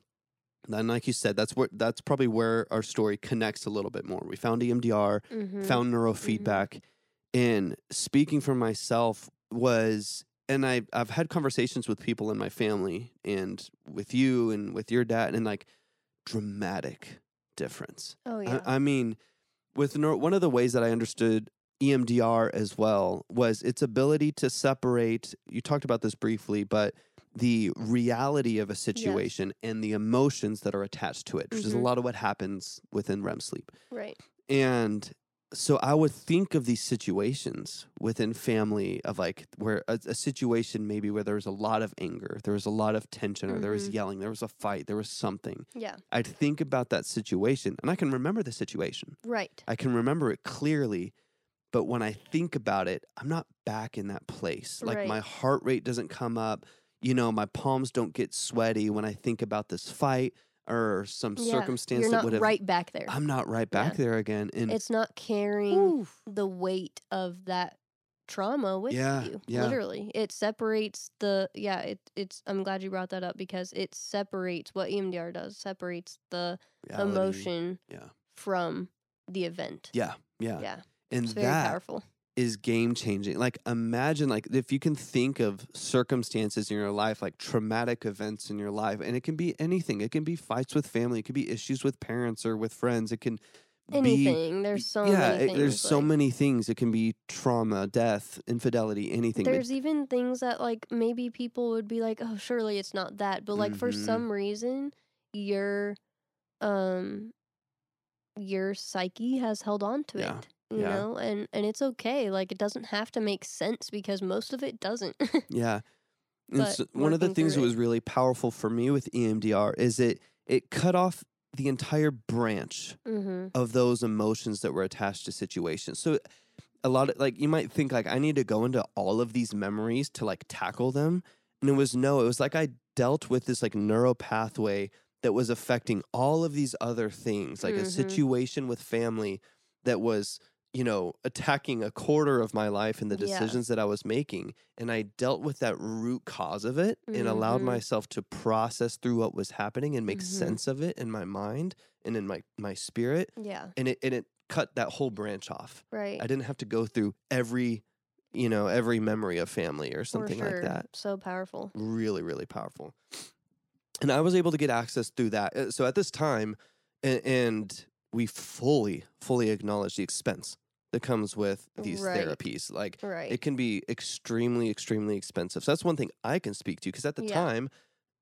and like you said, that's where that's probably where our story connects a little bit more. We found EMDR, Mm-hmm. found neurofeedback, and speaking for myself was. And I, I've had conversations with people in my family and with you and with your dad, and like dramatic difference. oh yeah. I, I mean, with neuro, one of the ways that I understood EMDR as well was its ability to separate. You talked about this briefly, but the reality of a situation and the emotions that are attached to it, which is a Mhm. lot of what happens within REM sleep. right. And so I would think of these situations within family of like where a, a situation maybe where there was a lot of anger, there was a lot of tension, or there was Mhm. yelling, there was a fight, there was something. Yeah. I'd think about that situation and I can remember the situation. Right. I can remember it clearly. But when I think about it, I'm not back in that place. Like Right. my heart rate doesn't come up. You know, my palms don't get sweaty when I think about this fight or some Yeah. circumstance You're that would have. right back there. I'm not right back Yeah. there again. And it's not carrying Oof. the weight of that trauma with Yeah, you. yeah. Literally. It separates the yeah, it it's I'm glad you brought that up because it separates what EMDR does, separates the reality- emotion Yeah. from the event. Yeah. Yeah. Yeah. And that powerful. is game changing. Like imagine like if you can think of circumstances in your life, like traumatic events in your life, and it can be anything. It can be fights with family, it could be issues with parents or with friends. It can be Anything. There's so yeah, many it- things. there's so many things. It can be trauma, death, infidelity, anything. but- There's even things that like maybe people would be like, "Oh, surely it's not that," but like for Mhm. some reason, your um your psyche has held on to Yeah, it. You yeah. know, and and it's okay. Like it doesn't have to make sense because most of it doesn't. Yeah. And so one of the things that was really powerful for me with EMDR is it it cut off the entire branch mm-hmm. of those emotions that were attached to situations. So a lot of like you might think like I need to go into all of these memories to like tackle them. And it was no, it was like I dealt with this like neuro pathway that was affecting all of these other things, like a Mhm. situation with family that was, you know, attacking a quarter of my life and the Yeah. decisions that I was making. And I dealt with that root cause of it and allowed Mhm. myself to process through what was happening and make Mhm. sense of it in my mind and in my my spirit Yeah. and it and it cut that whole branch off. Right. I didn't have to go through every, you know, every memory of family or something sure. like that. So powerful. Really, really powerful. And I was able to get access through that. Uh, So at this time, and, and we fully, fully acknowledge the expense that comes with these Right. therapies. Like Right. it can be extremely, extremely expensive. So that's one thing I can speak to because at the Yeah. time,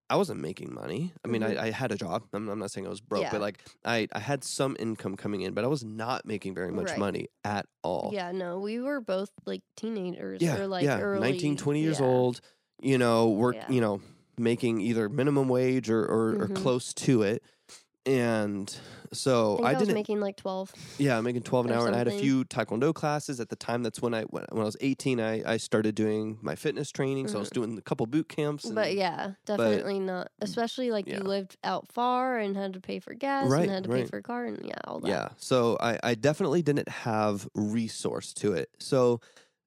I wasn't making money. I mean, Mhm. I, I had a job. I'm, I'm not saying I was broke, Yeah. but like I, I had some income coming in, but I was not making very much Right. money at all. Yeah, no, we were both like teenagers Yeah, or like yeah, early 19, 20 years yeah. old, you know, work, Yeah. you know, making either minimum wage or, or, or Mhm. close to it. And I so I, I, was didn't, making like 12. yeah, I'm making 12 an hour. And I had a few Taekwondo classes at the time. That's when I, when, when I was 18, I, I started doing my fitness training. So I was doing a couple boot camps. Mm-hmm. But yeah, definitely not. Especially like yeah. you lived out far and had to pay for gas Right, and had to pay for a car and yeah, all that. Yeah. So I, I definitely didn't have resource to it. So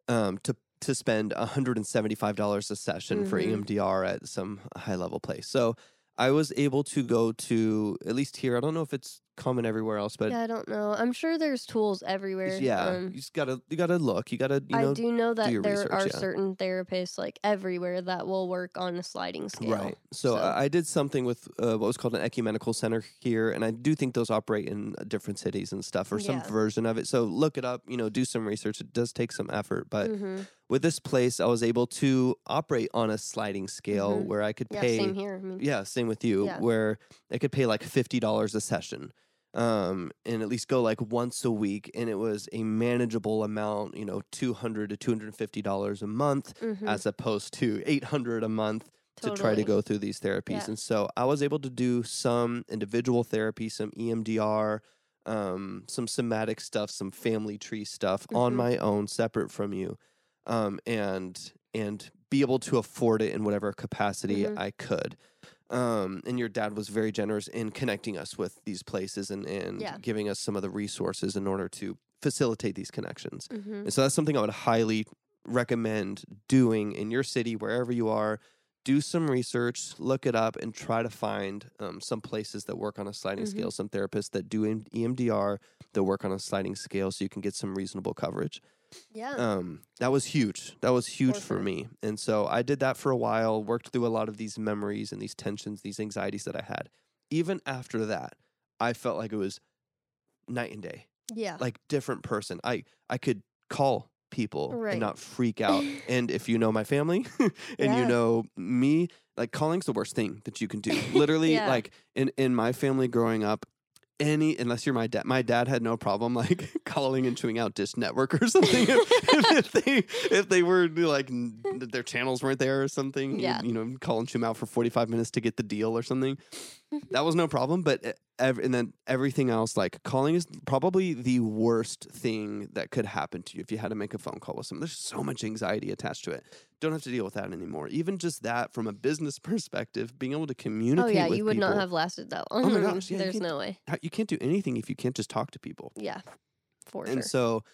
um, to to spend $175 a session for E Mhm. EMDR at some high level place. So I was able to go to at least here. I don't know if it's common everywhere else, but yeah, I don't know. I'm sure there's tools everywhere. yeah, um, you just gotta you gotta look. You gotta you know I do know that your there research, are yeah. certain therapists like everywhere that will work on a sliding scale. Right. So, I I did something with uh, what was called an ecumenical center here, and I do think those operate in uh, different cities and stuff, or some Yeah. version of it. So look it up. You know, do some research. It does take some effort, but hmm with this place, I was able to operate on a sliding scale Mhm. where I could yeah, pay. same here. I mean, Yeah, same with you. Where I could pay like fifty dollars a session, um, and at least go like once a week, and it was a manageable amount. You know, two hundred to two hundred and fifty dollars a month, mhm, as opposed to eight hundred a month to try to go through these therapies. Yeah. And so I was able to do some individual therapy, some EMDR, um, some somatic stuff, some family tree stuff on Mhm. my own, separate from you, um, and and be able to afford it in whatever capacity Mhm. I could. Um, and your dad was very generous in connecting us with these places and, and Yeah. giving us some of the resources in order to facilitate these connections. Mhm. And so that's something I would highly recommend doing in your city, wherever you are. Do some research, look it up, and try to find um, some places that work on a sliding Mhm. scale, some therapists that do em- EMDR that work on a sliding scale so you can get some reasonable coverage. Yeah. Um, that was huge. That was huge For for me. And so I did that for a while, worked through a lot of these memories and these tensions, these anxieties that I had. Even after that, I felt like it was night and day yeah. like different person. I I could call people Right. and not freak out. and if you know my family and you know me, like calling's the worst thing that you can do. Literally, Yeah. like in in my family growing up. Any unless you're my dad, my dad had no problem like calling and chewing out Dish Network or something. if, if they if they were like n- their channels weren't there or something, Yeah. you know, call and chew 'em out for 45 minutes to get the deal or something that was no problem but e- ev- and then everything else like calling is probably the worst thing that could happen to you if you had to make a phone call with someone there's so much anxiety attached to it don't have to deal with that anymore even just that from a business perspective being able to oh, communicate. oh yeah, you would not have lasted that long. Oh my gosh, yeah, There's no way. you can't do anything if you can't just talk to people Yeah. For and sure. And so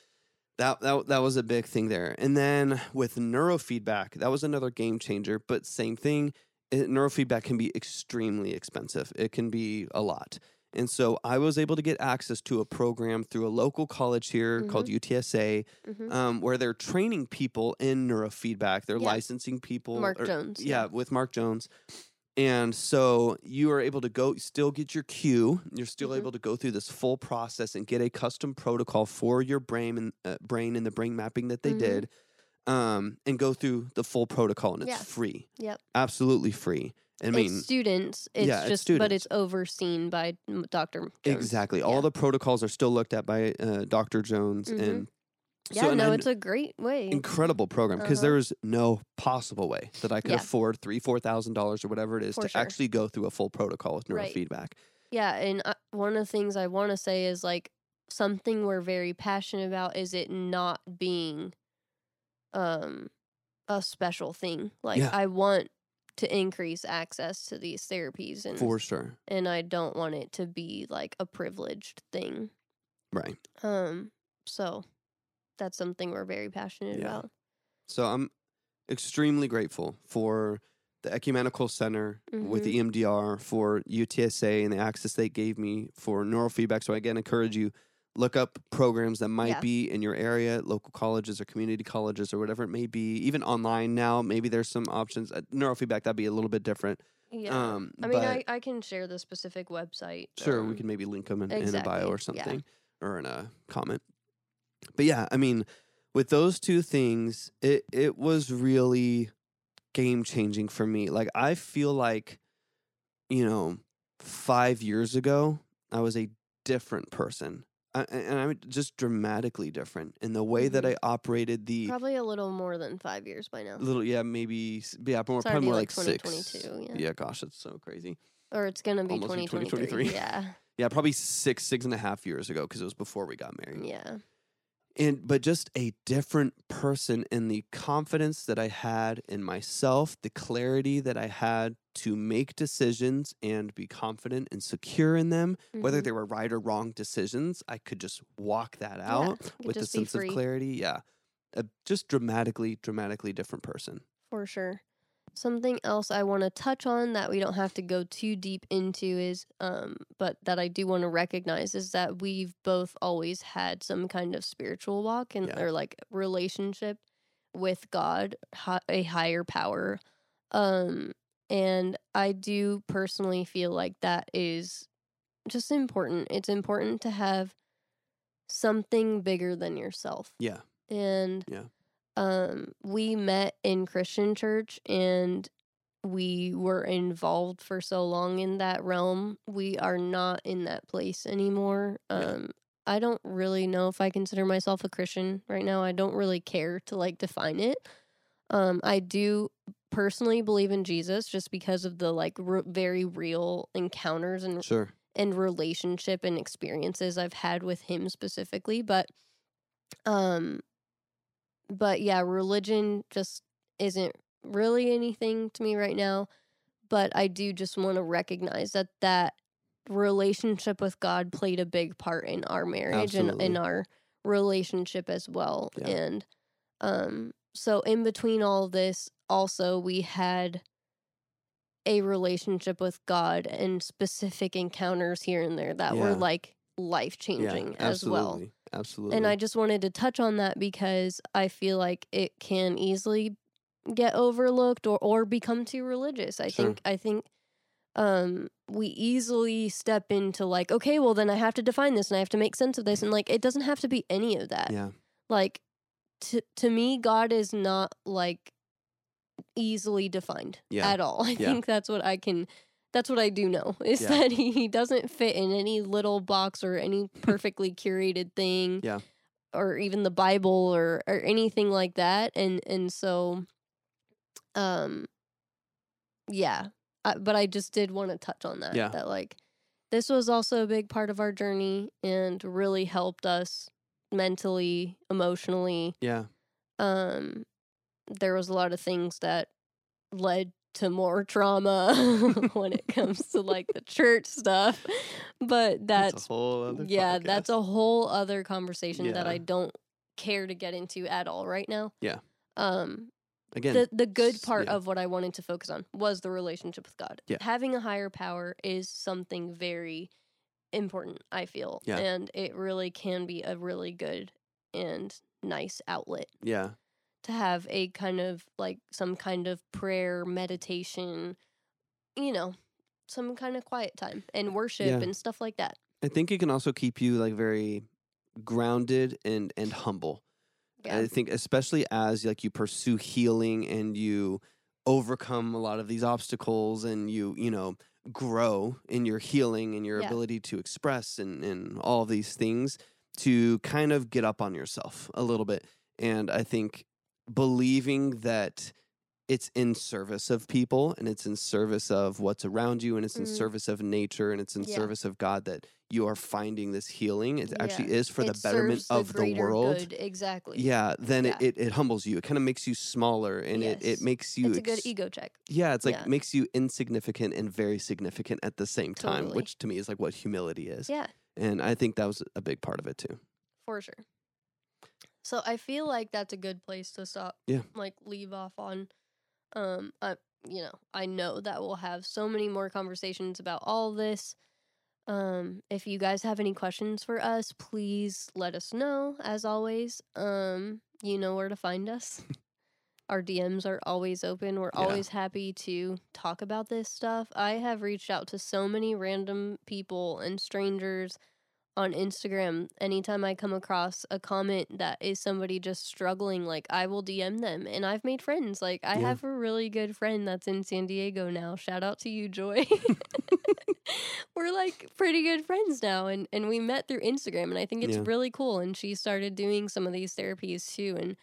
that, that that was a big thing there. And then with neurofeedback, that was another game changer. But same thing, it, neurofeedback can be extremely expensive. It can be a lot. And so I was able to get access to a program through a local college here called UTSA, Mhm. um, where they're training people in neurofeedback. They're Yeah. licensing people. Mark or- Jones. yeah, with Mark Jones. And so you are able to go still get your cue. You're still Mhm. able to go through this full process and get a custom protocol for your brain and uh, brain and the brain mapping that they Mhm. did, um, and go through the full protocol. And it's Yeah. free. Yep. Absolutely free. I mean, it's students. It's yeah, it's just, but it's overseen by m- Dr. Jones. exactly. Yeah. All the protocols are still looked at by uh, Dr. Jones, Mhm. and Yeah, so and no, I- it's a great way. incredible program because Uh-huh. there is no possible way that I could Yeah. afford three, four thousand dollars or whatever it is For to sure. actually go through a full protocol with Right. neurofeedback. Yeah, and uh, one of the things I want to say is like something we're very passionate about is it not being um a special thing. Like Yeah. I want to increase access to these therapies and For sure. and I don't want it to be like a privileged thing. Right. Um so that's something we're very passionate Yeah. about. So I'm extremely grateful for the Ecumenical Center with Mm-hmm. the E EMDR, for UTSA and the access they gave me for neurofeedback. So I again, encourage you look up programs that might Yeah. be in your area, local colleges or community colleges or whatever it may be. Even online now, maybe there's some options. Uh, neurofeedback that'd be a little bit different. Yeah. Um, I mean, I, I can share the specific website. Sure, we um, can maybe link them in, in a bio or yeah. something or in a comment. But yeah, I mean, with those two things, it it was really game changing for me. Like I feel like, you know, five years ago, I was a different person. I, and I'm just dramatically different in the way that. I mm-hmm. operated the Probably a little more than five years by now. little yeah maybe s- yeah more It's probably already more like like, six 2022, yeah. yeah gosh that's so crazy Or it's gonna be Almost be 2023. 2023. Yeah. yeah probably six six and a half years ago because it was before we got married Yeah. And but just a different person in the confidence that I had in myself, the clarity that I had to make decisions and be confident and secure in them, whether Mhm. they were right or wrong decisions, I could just walk that out could with a sense of clarity. Yeah. A just dramatically, dramatically different person. For sure. Something else I want to touch on that we don't have to go too deep into is, um, but that I do want to recognize is that we've both always had some kind of spiritual walk and Yeah. or like relationship with God, hi- a higher power. Um, and I do personally feel like that is just important. It's important to have something bigger than yourself. Yeah. And Yeah. Um we met in Christian church and we were involved for so long in that realm. We are not in that place anymore. Um I don't really know if I consider myself a Christian right now. I don't really care to like define it. Um I do personally believe in Jesus just because of the like r- very real encounters and Sure. and relationship and experiences I've had with him specifically, but um but yeah, religion just isn't really anything to me right now, but I do just want to recognize that that relationship with God played a big part in our marriage and in our relationship as well. Yeah. And um so in between all this also we had a relationship with God and specific encounters here and there that were like life changing yeah. as well. Absolutely. And I just wanted to touch on that because I feel like it can easily get overlooked or, or become too religious. I Sure. think I think um we easily step into like, okay, well then I have to define this and I have to make sense of this and like it doesn't have to be any of that. yeah. Like to to me God is not like easily defined Yeah. at all. I Yeah. think that's what I can that's what I do know is Yeah. that he, he doesn't fit in any little box or any perfectly curated thing. Yeah. Or even the Bible or or anything like that. And and so um yeah. I, but I just did want to touch on that Yeah. that like this was also a big part of our journey and really helped us mentally, emotionally. Yeah. Um there was a lot of things that led to more trauma when it comes to like the church stuff. But that's, a whole other yeah, that's a whole other conversation that I don't care to get into at all right now. Yeah. Um again. the the good part yeah. of what I wanted to focus on was the relationship with God. Yeah. Having a higher power is something very important, I feel. Yeah. And it really can be a really good and nice outlet yeah. To have a kind of like some kind of prayer, meditation, you know, some kind of quiet time and worship Yeah. and stuff like that. I think it can also keep you like very grounded and and humble. Yeah. I think especially as like you pursue healing and you overcome a lot of these obstacles and you you know grow in your healing and your Yeah. ability to express and and all these things to kind of get up on yourself a little bit and I think believing that it's in service of people and it's in service of what's around you and it's in Mhm. service of nature and it's in Yeah. service of God that you are finding this healing. It actually is for the betterment serves of the, world. Good. Exactly. Yeah, then Yeah. It, it, it humbles you. It kind of makes you smaller and it, Yes. it makes you It's a good ego check. Yeah, it's like Yeah. makes you insignificant and very significant at the same time, Totally. which to me is like what humility is. Yeah. And I think that was a big part of it too. For sure. So I feel like that's a good place to stop. Yeah. Like leave off on. Um. I you know I know that we'll have so many more conversations about all this. Um. If you guys have any questions for us, please let us know. As always, um, you know where to find us. Our DMs are always open. We're Yeah. always happy to talk about this stuff. I have reached out to so many random people and strangers on Instagram, anytime I come across a comment that is somebody just struggling, like I will DM them and I've made friends. Like I Yeah. have a really good friend that's in San Diego now. Shout out to you, Joy. We're like pretty good friends now and, and we met through Instagram and I think it's Yeah. really cool. And she started doing some of these therapies too. And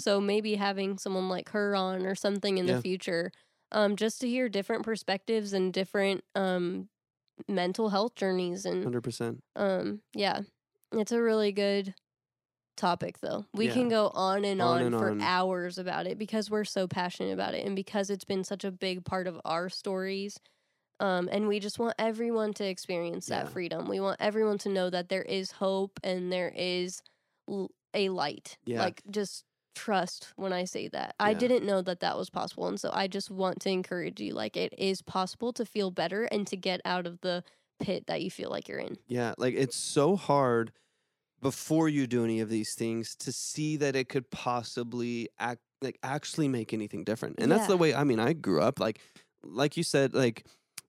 so maybe having someone like her on or something in Yeah. the future, um, just to hear different perspectives and different um mental health journeys and 100%. um, yeah, it's a really good topic though. We Yeah. can go on and On on, and for on. hours about it because we're so passionate about it and because it's been such a big part of our stories. Um, and we just want everyone to experience that Yeah. freedom. We want everyone to know that there is hope and there is l- a light. Yeah. Like just trust when I say that. I didn't know that that was possible. And so I just want to encourage you like it is possible to feel better and to get out of the pit that you feel like you're in. Yeah, like it's so hard before you do any of these things to see that it could possibly act like actually make anything different. And that's the way I mean I grew up like like you said like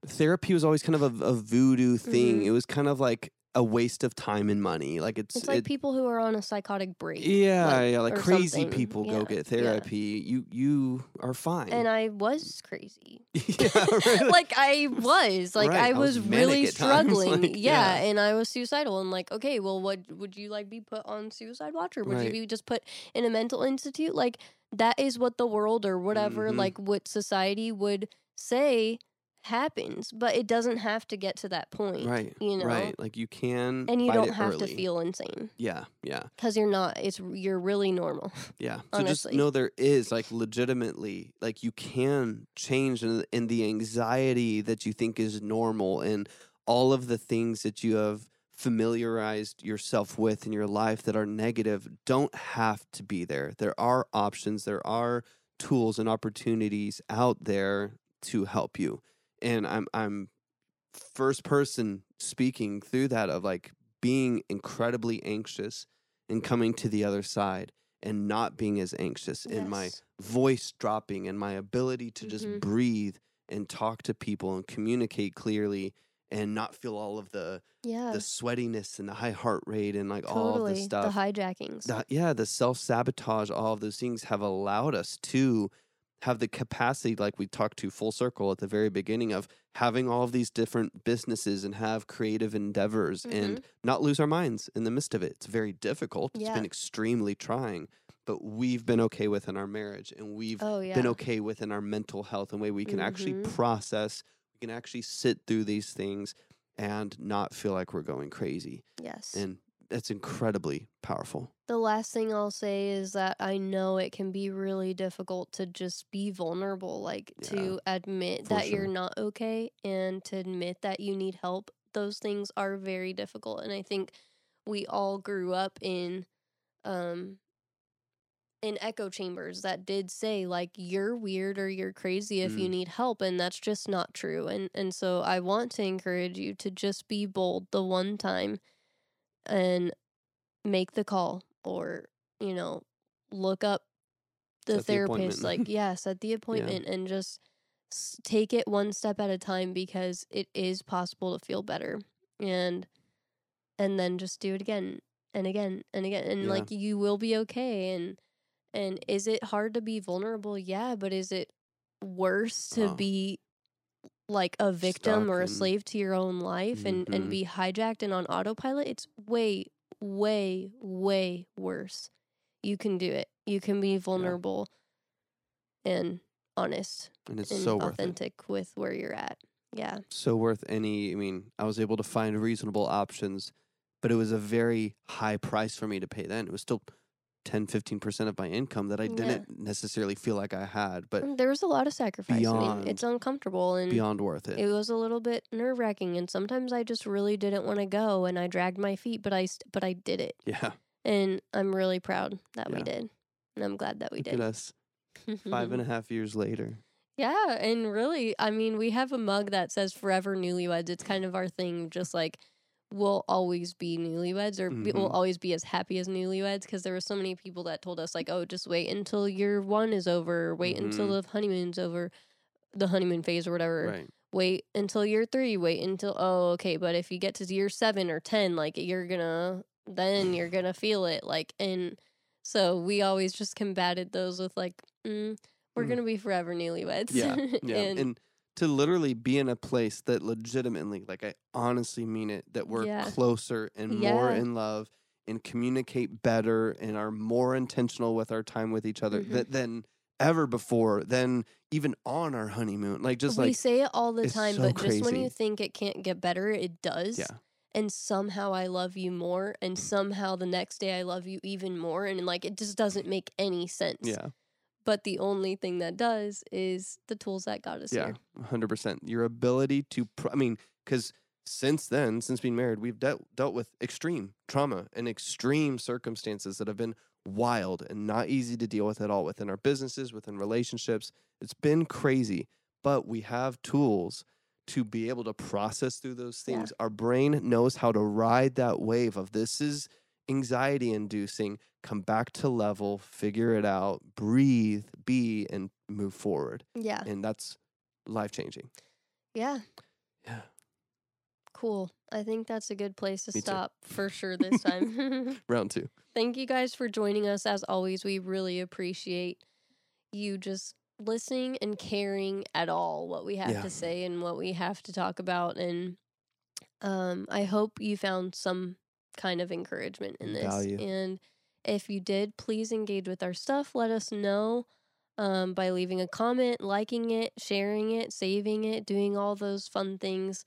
therapy was always kind of a, a voodoo thing. Mhm. It was kind of like a waste of time and money. Like it's It's like it- people who are on a psychotic break. yeah, like, yeah, like crazy something. people go Yeah, get yeah. therapy. You you are fine. And I was crazy. yeah, right? like I was like Right, I I was was, really struggling. like, yeah, yeah. and I was suicidal and like okay, well what would you like be put on suicide watch or would Right. you be just put in a mental institute? Like that is what the world or whatever Mhm. like what society would say happens, but it doesn't have to get to that point. right, You know. right. Like you can, And you don't have to feel insane Yeah, yeah. cuz you're not. It's you're really normal. Yeah. So just know there is like legitimately like you can change in, in the anxiety that you think is normal and all of the things that you have familiarized yourself with in your life that are negative don't have to be there. There are options, there are tools and opportunities out there to help you. And I'm I'm first person speaking through that of like being incredibly anxious and coming to the other side and not being as anxious and my voice dropping and my ability to just Mhm. breathe and talk to people and communicate clearly and not feel all of the Yeah. the sweatiness and the high heart rate and like all of totally. the stuff The hijackings. the- yeah, the self sabotage, all of those things have allowed us to have the capacity, like we talked to full circle at the very beginning, of having all of these different businesses and have creative endeavors and not lose our minds in the midst of it. It's very difficult. It's been extremely trying, but we've been okay with in our marriage and we've oh yeah. been okay with in our mental health and way we can actually Mhm. process, we can actually sit through these things and not feel like we're going crazy. yes. And that's incredibly powerful. The last thing I'll say is that I know it can be really difficult to just be vulnerable, like Yeah, to admit that you're not okay and to admit that you need help. Those things are very difficult. And I think we all grew up in um in echo chambers that did say like you're weird or you're crazy if you Mm. need help and that's just not true and and so I want to encourage you to just be bold the one time and make the call or you know look up the Set therapist appointment. like yeah set the appointment and just take it one step at a time because it is possible to feel better and and then just do it again and again and again and Yeah. like you will be okay and and is it hard to be vulnerable yeah but is it worse to Oh. be like a victim Stuck or a slave to your own life and Mhm. and be hijacked and on autopilot it's way way way worse you can do it you can be vulnerable and honest And it's and so worth it. authentic with where you're at yeah So worth any. I mean, I was able to find reasonable options, but it was a very high price for me to pay then. It was still 10, 15% of my income that I didn't necessarily feel like I had, but mm, there was a lot of sacrifice I mean, it's uncomfortable and beyond worth it. it was a little bit nerve wracking and sometimes I just really didn't want to go and I dragged my feet but I but I did it yeah. and I'm really proud that we did and I'm glad that we Look did at us five and a half years later. yeah and really I mean we have a mug that says forever newlyweds it's kind of our thing just like we'll always be newlyweds or we will always be as happy as newlyweds because there were so many people that told us like oh just wait until year one is over wait until Mhm. the honeymoon's over the honeymoon phase or whatever Right. wait until year three, wait until oh okay, but if you get to year seven or ten, like you're gonna then you're gonna feel it. Like and so we always just combated those with like, mm, we're Mm. gonna be forever newlyweds. Yeah. Yeah. and, and, to literally be in a place that legitimately, like I honestly mean it, that we're Yeah. closer and more in love and communicate better and are more intentional with our time with each other Mhm. th- than ever before, than even on our honeymoon. Like just we like we say it all the time, so but just when you think it can't get better, it does. Yeah. And somehow I love you more, and somehow the next day I love you even more, and like it just doesn't make any sense. yeah, But the only thing that does is the tools that got us yeah, here. hundred percent. Your ability to, pr- I mean, because since then, since being married, we've dealt dealt with extreme trauma and extreme circumstances that have been wild and not easy to deal with at all within our businesses, within relationships. It's been crazy, but we have tools to be able to process through those Yeah. things. Our brain knows how to ride that wave of this is anxiety inducing, come back to level, figure it out, breathe, be, and move forward. Yeah. And that's life changing. Yeah. Yeah. Cool. I think that's a good place to Me too. stop for sure this time. Round two. Thank you guys for joining us. As always, we really appreciate you just listening and caring at all what we have Yeah. to say and what we have to talk about. And um, I hope you found some kind of encouragement in this. Value. And if you did, please engage with our stuff. Let us know um, by leaving a comment, liking it, sharing it, saving it, doing all those fun things,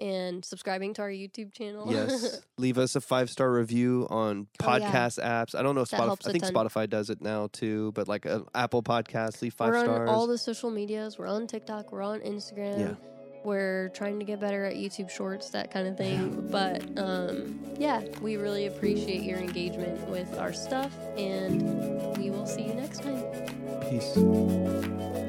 and subscribing to our YouTube channel. Yes. Leave us a five star review on Oh, yeah. podcast apps. I don't know if Spotify. I think ton. Spotify does it now too, but like uh, Apple Podcasts, leave 5 we're on stars. all the social medias. We're on TikTok. We're on Instagram. Yeah. We're trying to get better at YouTube Shorts, that kind of thing. But um, yeah, we really appreciate your engagement with our stuff, and we will see you next time. Peace.